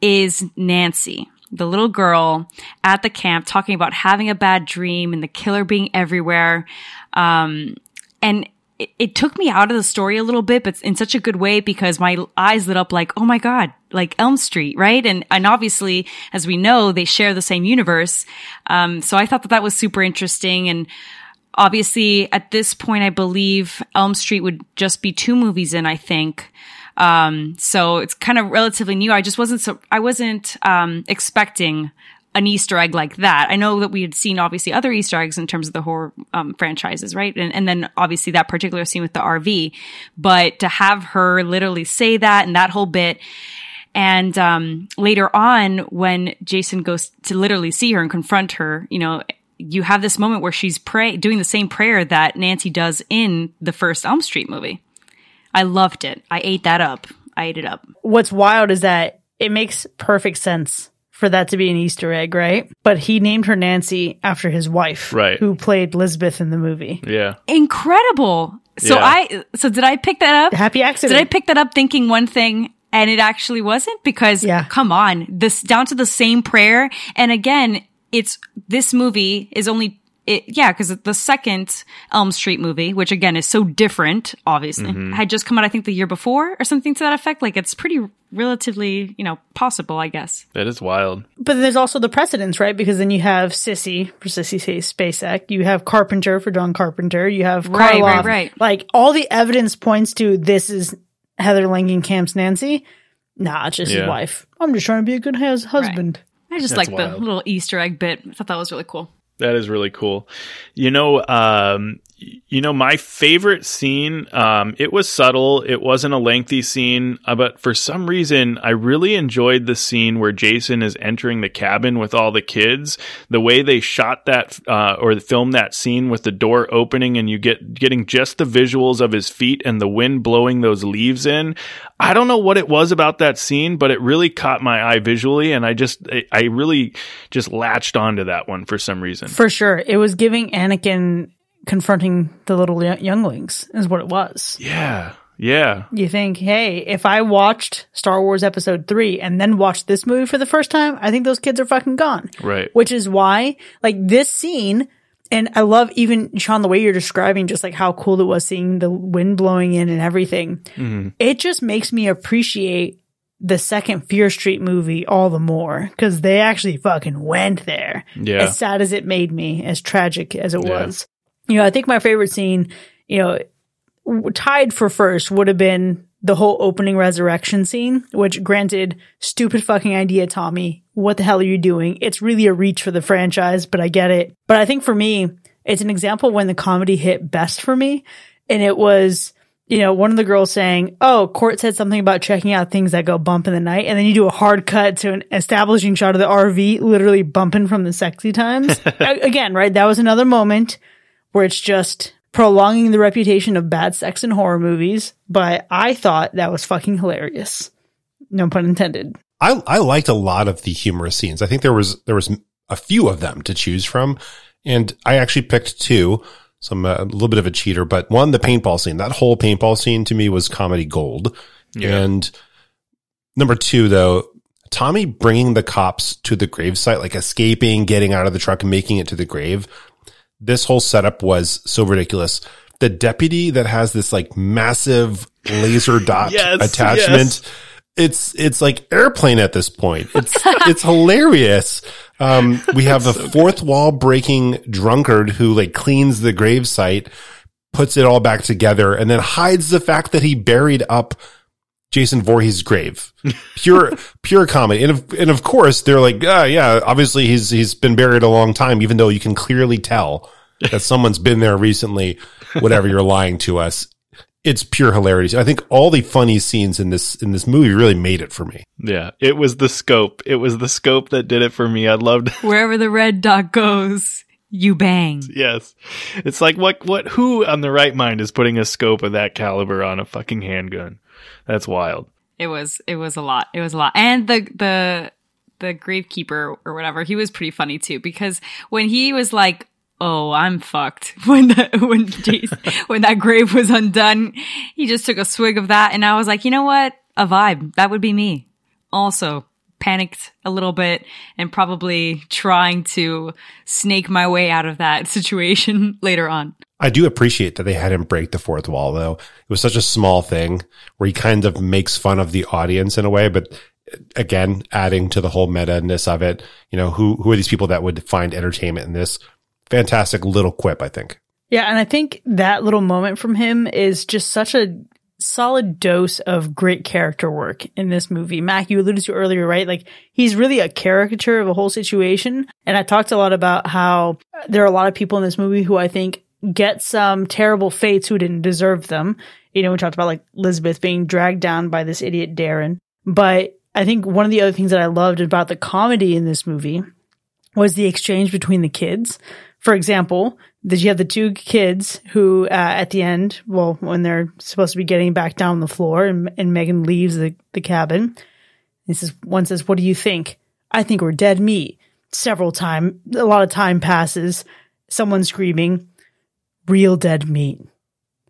is Nancy, the little girl at the camp talking about having a bad dream and the killer being everywhere. Um, and it, it, took me out of the story a little bit, but in such a good way because my eyes lit up like, oh my God, like Elm Street, right? And, and obviously, as we know, they share the same universe. Um, so I thought that that was super interesting. And obviously at this point, I believe Elm Street would just be two movies in, I think. Um, so it's kind of relatively new. I just wasn't so, I wasn't, um, expecting an Easter egg like that. I know that we had seen obviously other Easter eggs in terms of the horror um, franchises, right? And, and then obviously that particular scene with the RV, but to have her literally say that and that whole bit. And um, later on, when Jason goes to literally see her and confront her, you know, you have this moment where she's pray doing the same prayer that Nancy does in the first Elm Street movie. I loved it. I ate that up. I ate it up. What's wild is that it makes perfect sense for that to be an Easter egg, right? But he named her Nancy after his wife, right, who played Lisbeth in the movie. Yeah, incredible. So yeah. I so did I pick that up? Happy accident. Did I pick that up thinking one thing and it actually wasn't? Because yeah. come on, this down to the same prayer. And again, it's this movie is only it, yeah, because the second Elm Street movie, which again is so different, obviously, mm-hmm. had just come out, I think, the year before or something to that effect. Like it's pretty relatively, you know, possible, I guess. That is wild. But there's also the precedence, right? Because then you have Sissy for Sissy Spacek, you have Carpenter for John Carpenter, you have Karloff. Right, right, right. Like all the evidence points to this is Heather Langenkamp's Nancy. Nah, it's just Yeah. his wife. I'm just trying to be a good hus- husband. I just like the little Easter egg bit. I thought that was really cool. That is really cool. You know, um, you know, my favorite scene. Um, it was subtle. It wasn't a lengthy scene, uh, but for some reason, I really enjoyed the scene where Jason is entering the cabin with all the kids. The way they shot that uh, or filmed that scene with the door opening and you get getting just the visuals of his feet and the wind blowing those leaves in. I don't know what it was about that scene, but it really caught my eye visually, and I just, I, I really just latched onto that one for some reason. For sure. It was giving Anakin confronting the little younglings, is what it was. Yeah. Yeah. You think, hey, if I watched Star Wars Episode 3 and then watched this movie for the first time, I think those kids are fucking gone. Right. Which is why, like, this scene, and I love even, Sean, the way you're describing just like how cool it was seeing the wind blowing in and everything. Mm-hmm. It just makes me appreciate the second Fear Street movie all the more because they actually fucking went there. Yeah. As sad as it made me, as tragic as it Yeah. was. You know, I think my favorite scene, you know, w- tied for first would have been the whole opening resurrection scene, which granted, stupid fucking idea, Tommy. What the hell are you doing? It's really a reach for the franchise, but I get it. But I think for me, it's an example when the comedy hit best for me. And it was, you know, one of the girls saying, Oh, Court said something about checking out things that go bump in the night. And then you do a hard cut to an establishing shot of the RV literally bumping from the sexy times. Again, right? That was another moment where it's just prolonging the reputation of bad sex in horror movies. But I thought that was fucking hilarious. No pun intended. I I liked a lot of the humorous scenes. I think there was there was a few of them to choose from, and I actually picked two. So I'm uh, a little bit of a cheater, but one, the paintball scene. That whole paintball scene to me was comedy gold. Yeah. And number two, though, Tommy bringing the cops to the gravesite, like escaping, getting out of the truck, and making it to the grave. This whole setup was so ridiculous. The deputy that has this like massive laser dot Yes, attachment. yes. It's it's like airplane at this point. It's it's hilarious. Um, we have a fourth wall breaking drunkard who like cleans the gravesite, puts it all back together, and then hides the fact that he buried up Jason Voorhees' grave. Pure, pure comedy. And of, and of course, they're like, ah, yeah, obviously he's, he's been buried a long time, even though you can clearly tell that someone's been there recently, whatever you're lying to us. It's pure hilarity. I think all the funny scenes in this, in this movie really made it for me. Yeah. It was the scope. It was the scope that did it for me. I loved Wherever the red dot goes, you bang. Yes. It's like what what who on the right mind is putting a scope of that caliber on a fucking handgun? That's wild. It was it was a lot. It was a lot. And the the the gravekeeper or whatever, he was pretty funny too because when he was like, "Oh, I'm fucked," when the when Jason, when that grave was undone, he just took a swig of that, and I was like, you know what, a vibe. That would be me. Also panicked a little bit and probably trying to snake my way out of that situation later on. I do appreciate that they had him break the fourth wall though. It was such a small thing where he kind of makes fun of the audience in a way, but again, adding to the whole meta-ness of it, you know, who, who are these people that would find entertainment in this? Fantastic little quip, I think. Yeah, and I think that little moment from him is just such a solid dose of great character work in this movie. Mac, you alluded to earlier, right? Like he's really a caricature of a whole situation. And I talked a lot about how there are a lot of people in this movie who I think get some terrible fates who didn't deserve them. You know, we talked about like Elizabeth being dragged down by this idiot Darren. But I think one of the other things that I loved about the comedy in this movie was the exchange between the kids. For example, did you have the two kids who, uh, at the end, well, when they're supposed to be getting back down the floor and, and Megan leaves the, the cabin, he says, one says, what do you think? I think we're dead meat. Several time, a lot of time passes. Someone screaming, real dead meat.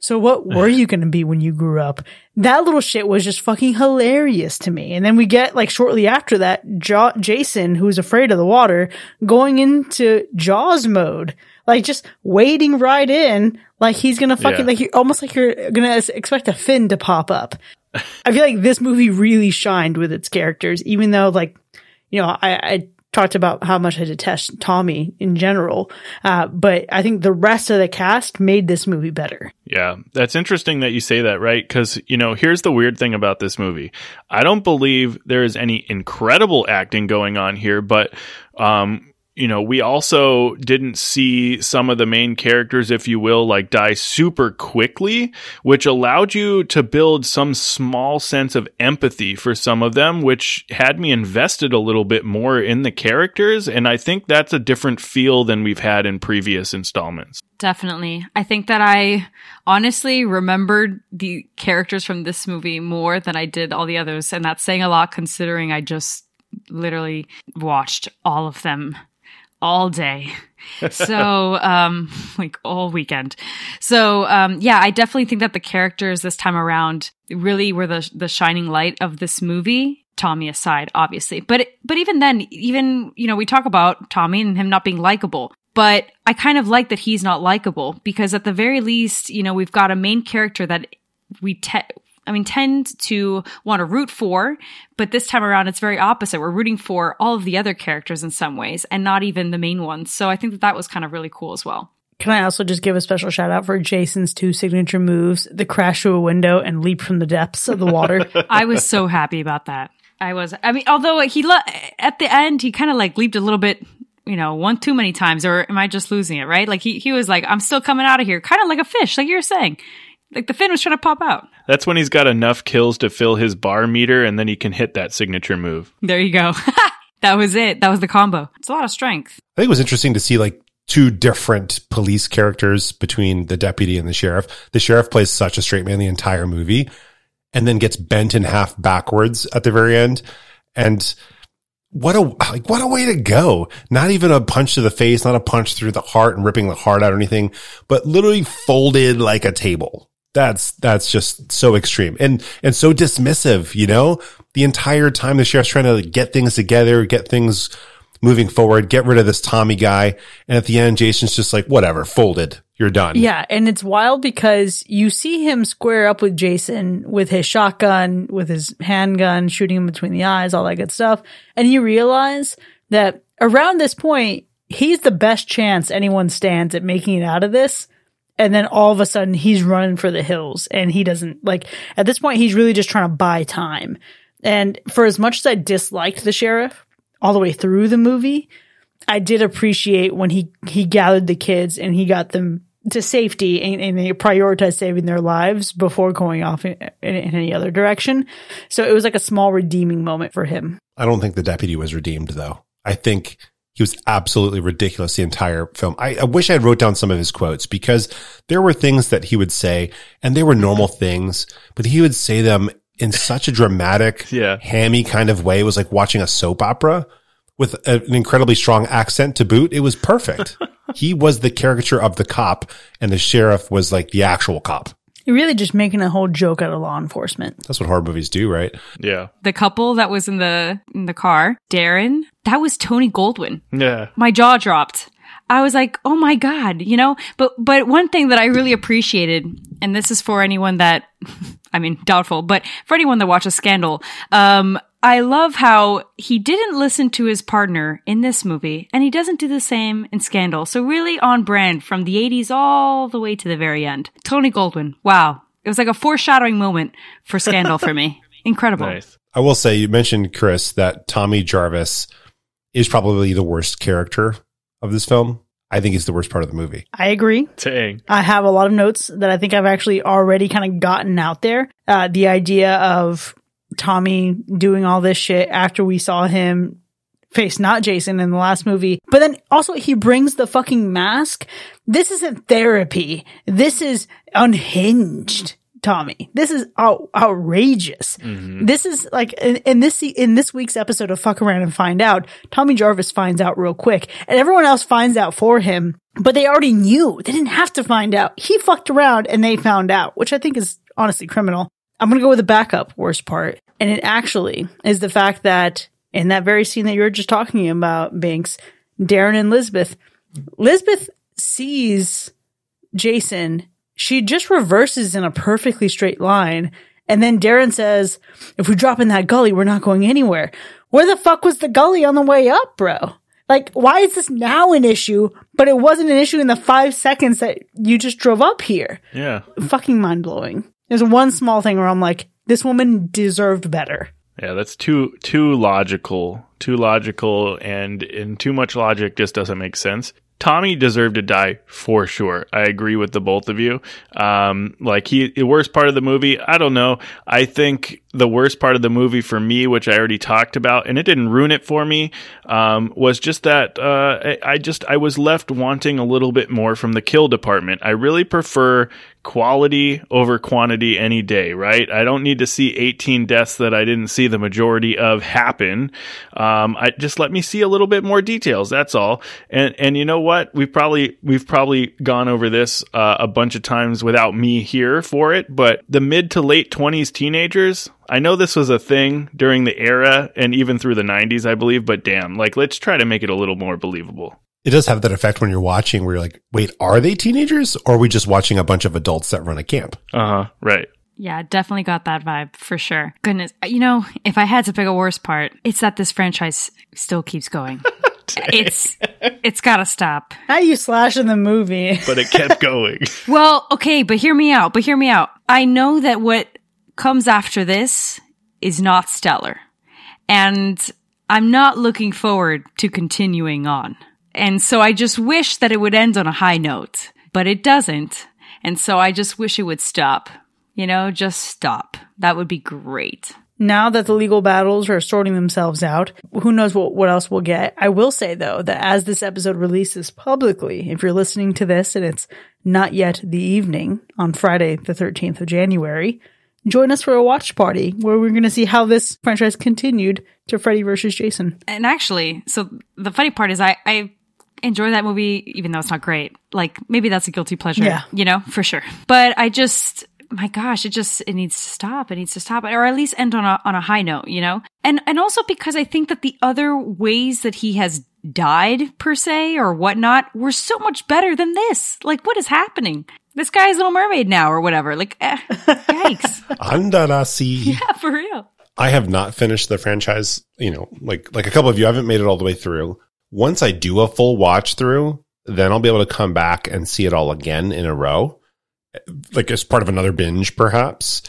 So what were you going to be when you grew up? That little shit was just fucking hilarious to me. And then we get like shortly after that, jo- Jason, who's afraid of the water, going into Jaws mode, like just wading right in, like he's gonna fucking Yeah. like you almost like you're gonna expect a fin to pop up. I feel like this movie really shined with its characters, even though like you know I, I talked about how much I detest Tommy in general, uh, but I think the rest of the cast made this movie better. Yeah, that's interesting that you say that, right? Because, you know, here's the weird thing about this movie. I don't believe there is any incredible acting going on here, but um, you know, we also didn't see some of the main characters, if you will, like die super quickly, which allowed you to build some small sense of empathy for some of them, which had me invested a little bit more in the characters. And I think that's a different feel than we've had in previous installments. Definitely. I think that I honestly remembered the characters from this movie more than I did all the others. And that's saying a lot considering I just literally watched all of them all day. so, um, like all weekend. So, um, yeah, I definitely think that the characters this time around really were the, the shining light of this movie. Tommy aside, obviously. But, but even then, even, you know, we talk about Tommy and him not being likable. But I kind of like that he's not likable because at the very least, you know, we've got a main character that we te- I mean, tend to want to root for, but this time around it's very opposite. We're rooting for all of the other characters in some ways and not even the main ones. So I think that that was kind of really cool as well. Can I also just give a special shout out for Jason's two signature moves, the crash through a window and leap from the depths of the water? I was so happy about that. I was, I mean, although he, le- at the end, he kind of like leaped a little bit you know, one too many times, or am I just losing it, right? Like he, he was like, I'm still coming out of here, kind of like a fish, like you were saying. Like the fin was trying to pop out. That's when he's got enough kills to fill his bar meter, and then he can hit that signature move. There you go. that was it. That was the combo. It's a lot of strength. I think it was interesting to see like two different police characters between the deputy and the sheriff. The sheriff plays such a straight man the entire movie and then gets bent in half backwards at the very end. And what a like what a way to go. Not even a punch to the face, not a punch through the heart and ripping the heart out or anything, but literally folded like a table that's that's just so extreme and and so dismissive you know? The entire time the sheriff's trying to get things together get things moving forward get rid of this tommy guy. And at the end jason's just like whatever folded. You're done. Yeah and it's wild because you see him square up with jason with his shotgun with his handgun shooting him between the eyes all that good stuff. And you realize that around this point he's the best chance anyone stands at making it out of this and then all of a sudden he's running for the hills and he doesn't like at this point he's really just trying to buy time. And for as much as i disliked the sheriff all the way through the movie i did appreciate when he he gathered the kids and he got them to safety and, and they prioritized saving their lives before going off in, in, in any other direction. So it was like a small redeeming moment for him. I don't think the deputy was redeemed though. I think he was absolutely ridiculous the entire film. I, I, wish I had wrote down some of his quotes because there were things that he would say and they were normal things, but he would say them in such a dramatic, yeah. hammy kind of way. It was like watching a soap opera with a, an incredibly strong accent to boot. It was perfect. he was the caricature of the cop and the sheriff was like the actual cop. You're really just making a whole joke out of law enforcement. That's what horror movies do, right? Yeah. The couple that was in the in the car, Darren, that was Tony Goldwyn. Yeah. My jaw dropped. I was like, "Oh my god," you know? But but one thing that I really appreciated, and this is for anyone that I mean, doubtful, but for anyone that watches Scandal, um I love how he didn't listen to his partner in this movie, and he doesn't do the same in Scandal. So really on brand from the 80s all the way to the very end. Tony Goldwyn, wow. It was like a foreshadowing moment for Scandal for me. Incredible. Nice. I will say, you mentioned, Chris, that Tommy Jarvis is probably the worst character of this film. I think he's the worst part of the movie. I agree. Dang. I have a lot of notes that I think I've actually already kind of gotten out there. Uh, the idea of Tommy doing all this shit after we saw him face not Jason in the last movie. But then also he brings the fucking mask. This isn't therapy. This is unhinged. Tommy. This is out- outrageous. Mm-hmm. This is like in, in this in this week's episode of Fuck Around and Find Out. Tommy Jarvis finds out real quick, and everyone else finds out for him. But they already knew. They didn't have to find out. He fucked around, and they found out, which I think is honestly criminal. I'm gonna go with the backup worst part, and it actually is the fact that in that very scene that you were just talking about, Binks, Darren and Lisbeth, Lisbeth sees Jason she just reverses in a perfectly straight line. And then Darren says, if we drop in that gully, we're not going anywhere. where the fuck was the gully on the way up, bro? Like, why is this now an issue, but it wasn't an issue in the five seconds that you just drove up here? Yeah. Fucking mind blowing. There's one small thing where I'm like, this woman deserved better. Yeah, that's too too logical, too logical, and and too much logic just doesn't make sense. Tommy deserved to die for sure. I agree with the both of you. Um, like he, the worst part of the movie, I don't know. I think the worst part of the movie for me, which I already talked about, and it didn't ruin it for me, um, was just that uh, I just I was left wanting a little bit more from the kill department. I really prefer quality over quantity any day, right? I don't need to see 18 deaths that I didn't see the majority of happen. Um, I just let me see a little bit more details. That's all. And and you know what? We've probably we've probably gone over this uh, a bunch of times without me here for it. But the mid to late 20s teenagers. I know this was a thing during the era and even through the 90s, I believe, but damn, like let's try to make it a little more believable. It does have that effect when you're watching where you're like, wait, are they teenagers or are we just watching a bunch of adults that run a camp? Uh huh. Right. Yeah, definitely got that vibe for sure. Goodness, you know, if I had to pick a worst part, it's that this franchise still keeps going. it's it's got to stop. How you slash in the movie? But it kept going. Well, okay, but hear me out. But hear me out. I know that what comes after this is not stellar. And I'm not looking forward to continuing on. And so I just wish that it would end on a high note, but it doesn't. And so I just wish it would stop. You know, just stop. That would be great. now that the legal battles are sorting themselves out, who knows what, what else we'll get. I will say though that as this episode releases publicly, if you're listening to this and it's not yet the evening on Friday, the 13th of January, join us for a watch party where we're going to see how this franchise continued to Freddy versus Jason. And actually, so the funny part is I, I enjoy that movie, even though it's not great. Like maybe that's a guilty pleasure. Yeah. You know, for sure. But I just, my gosh, it just, it needs to stop. It needs to stop or at least end on a, on a high note, you know? And, and also because I think that the other ways that he has died per se or whatnot were so much better than this. Like what is happening? This guy's a Little Mermaid now or whatever. Like, eh, yikes. Andarasi. yeah, for real. I have not finished the franchise, you know, like like a couple of you I haven't made it all the way through. Once I do a full watch through, then I'll be able to come back and see it all again in a row. Like as part of another binge perhaps.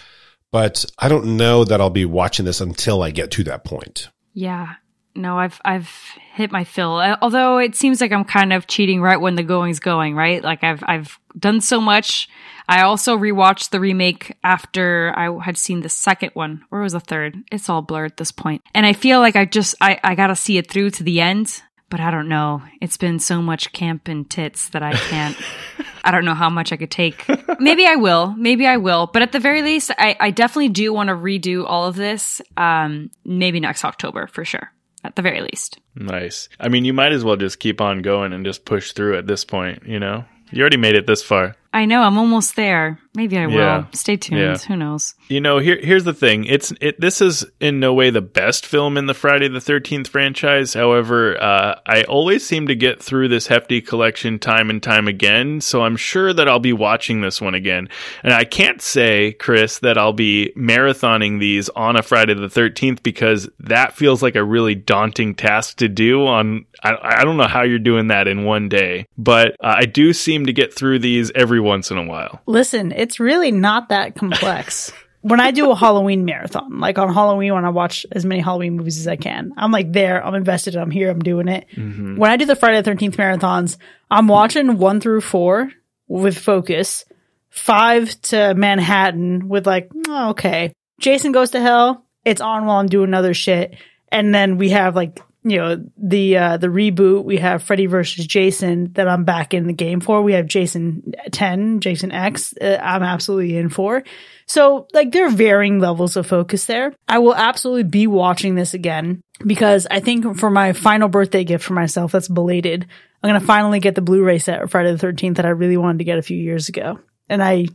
But I don't know that I'll be watching this until I get to that point. Yeah. No, I've I've hit my fill. Uh, Although it seems like I'm kind of cheating right when the going's going, right? Like I've I've done so much. I also rewatched the remake after I had seen the second one, or was the third. It's all blurred at this point. And I feel like I just I I got to see it through to the end, but I don't know. It's been so much camp and tits that I can't I don't know how much I could take. Maybe I will. Maybe I will. But at the very least, I, I definitely do want to redo all of this. Um, maybe next October for sure. At the very least. Nice. I mean, you might as well just keep on going and just push through at this point, you know? You already made it this far. I know I'm almost there. Maybe I will. Yeah. Stay tuned. Yeah. Who knows? You know, here here's the thing. It's it this is in no way the best film in the Friday the 13th franchise. However, uh, I always seem to get through this hefty collection time and time again, so I'm sure that I'll be watching this one again. And I can't say, Chris, that I'll be marathoning these on a Friday the 13th because that feels like a really daunting task to do on I, I don't know how you're doing that in one day, but uh, I do seem to get through these every once in a while. Listen, it's really not that complex. when I do a Halloween marathon, like on Halloween, when I watch as many Halloween movies as I can, I'm like there, I'm invested, I'm here, I'm doing it. Mm-hmm. When I do the Friday the 13th marathons, I'm watching one through four with focus, five to Manhattan with like, oh, okay. Jason goes to hell. It's on while I'm doing other shit. And then we have like, you know, the, uh, the reboot. We have Freddy versus Jason that I'm back in the game for. We have Jason 10, Jason X. Uh, I'm absolutely in for. So like there are varying levels of focus there. I will absolutely be watching this again because I think for my final birthday gift for myself, that's belated. I'm going to finally get the Blu-ray set of Friday the 13th that I really wanted to get a few years ago. And I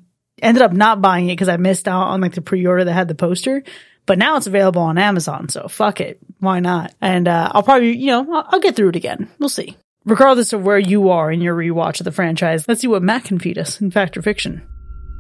ended up not buying it because I missed out on like the pre-order that had the poster. But now it's available on Amazon, so fuck it. Why not? And uh, I'll probably, you know, I'll, I'll get through it again. We'll see. Regardless of where you are in your rewatch of the franchise, let's see what Matt can feed us in Fact or Fiction.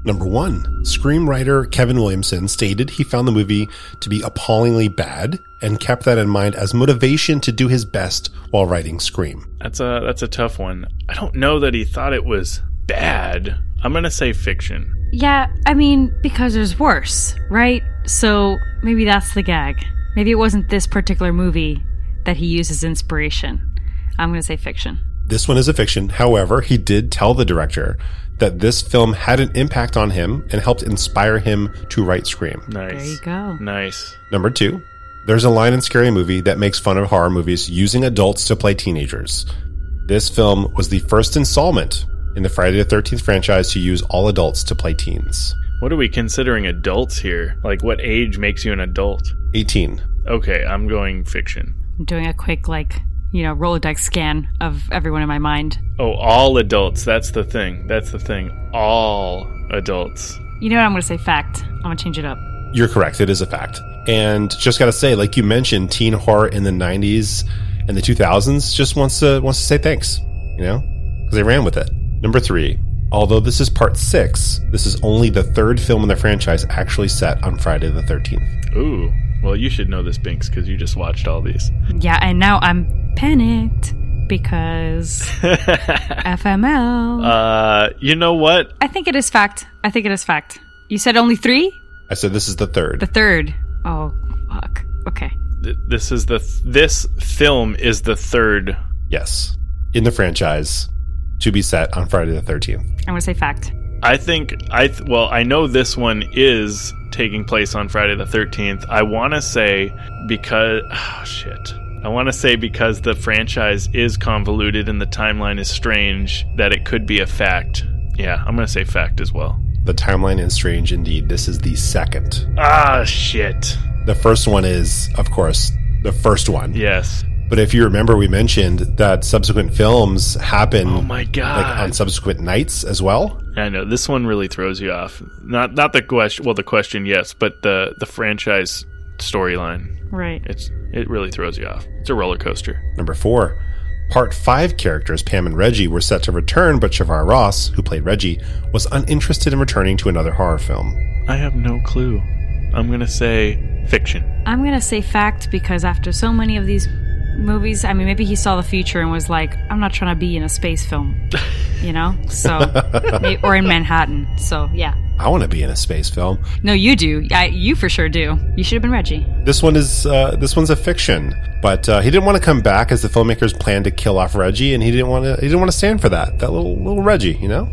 Number one, screenwriter Kevin Williamson stated he found the movie to be appallingly bad and kept that in mind as motivation to do his best while writing Scream. That's a that's a tough one. I don't know that he thought it was bad. I'm gonna say fiction. Yeah, I mean, because there's worse, right? So maybe that's the gag. Maybe it wasn't this particular movie that he used as inspiration. I'm going to say fiction. This one is a fiction. However, he did tell the director that this film had an impact on him and helped inspire him to write Scream. Nice. There you go. Nice. Number two, there's a line in Scary Movie that makes fun of horror movies using adults to play teenagers. This film was the first installment in the Friday the 13th franchise to use all adults to play teens. What are we considering adults here? Like, what age makes you an adult? 18. Okay, I'm going fiction. I'm doing a quick, like, you know, Rolodex scan of everyone in my mind. Oh, all adults. That's the thing. That's the thing. All adults. You know what? I'm going to say fact. I'm going to change it up. You're correct. It is a fact. And just got to say, like you mentioned, teen horror in the 90s and the 2000s just wants to wants to say thanks, you know, because they ran with it. Number three, although this is part six, this is only the third film in the franchise actually set on Friday the 13th. Ooh. Well, you should know this, Binks, because you just watched all these. Yeah, and now I'm panicked because FML. Uh, you know what? I think it is fact. I think it is fact. You said only three? I said this is the third. The third. Oh, fuck. Okay. Th- This is the th- this film is the third. yes, in the franchise to be set on Friday the 13th. I'm going to say fact. I think I th- well, I know this one is taking place on Friday the 13th. I want to say because oh shit. I want to say because the franchise is convoluted and the timeline is strange that it could be a fact. Yeah, I'm going to say fact as well. The timeline is strange indeed. This is the second. Ah, shit. The first one is, of course, the first one. Yes. But if you remember, we mentioned that subsequent films happen Oh my god. like on subsequent nights as well. I know this one really throws you off. Not not the question. Well, the question, yes, but the the franchise storyline. Right. It's it really throws you off. It's a roller coaster. Number four, part five characters Pam and Reggie were set to return, but Shavar Ross, who played Reggie, was uninterested in returning to another horror film. I have no clue. I'm gonna say fiction. I'm going to say fact because after so many of these movies, I mean, maybe he saw the future and was like, I'm not trying to be in a space film, you know? So, may- or in Manhattan. So, yeah. I want to be in a space film. No, you do. I, you for sure do. You should have been Reggie. This one is uh, this one's a fiction, but uh, he didn't want to come back as the filmmakers planned to kill off Reggie, and he didn't want to. He didn't want to stand for that. That little little Reggie, you know.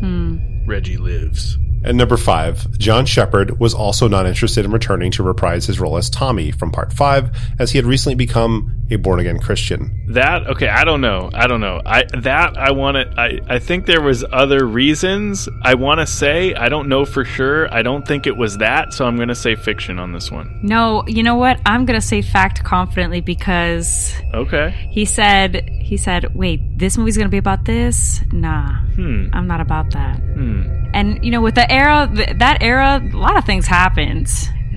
Reggie lives. And number five, John Shepherd was also not interested in returning to reprise his role as Tommy from part five, as he had recently become a born again Christian. That okay? I don't know. I don't know. I that I want to. I I think there was other reasons. I want to say I don't know for sure. I don't think it was that. So I'm gonna say fiction on this one. No, you know what? I'm going to say fact confidently because Okay. he said, he said, wait, this movie's going to be about this? Nah, Hmm. I'm not about that. Hmm. And you know, with the era, that era, a lot of things happened.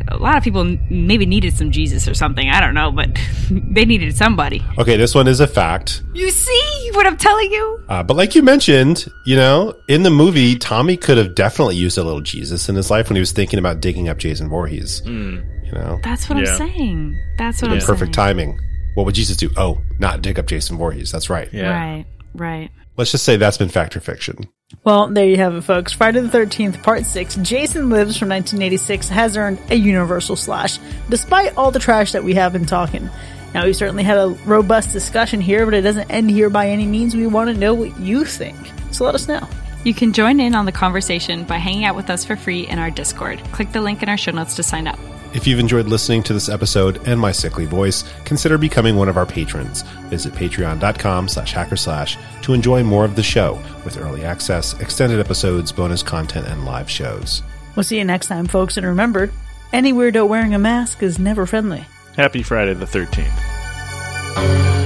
A lot of people maybe needed some Jesus or something. I don't know, but they needed somebody. Okay, this one is a fact. You see what I'm telling you? Uh, but like you mentioned, you know, in the movie, Tommy could have definitely used a little Jesus in his life when he was thinking about digging up Jason Voorhees. You know, That's what Yeah. I'm saying. That's what I'm saying. perfect timing. What would Jesus do? Oh, not dig up Jason Voorhees. That's right. Yeah. Right, right. Let's just say that's been fact or fiction. Well, there you have it, folks. Friday the 13th, Part 6, Jason Lives from 1986 has earned a universal slash, despite all the trash that we have been talking. Now, we've certainly had a robust discussion here, but it doesn't end here by any means. We want to know what you think. So let us know. You can join in on the conversation by hanging out with us for free in our Discord. Click the link in our show notes to sign up. If you've enjoyed listening to this episode and my sickly voice, consider becoming one of our patrons. Visit patreon.com slash hacker slash to enjoy more of the show with early access, extended episodes, bonus content, and live shows. We'll see you next time, folks. And remember, any weirdo wearing a mask is never friendly. Happy Friday the 13th.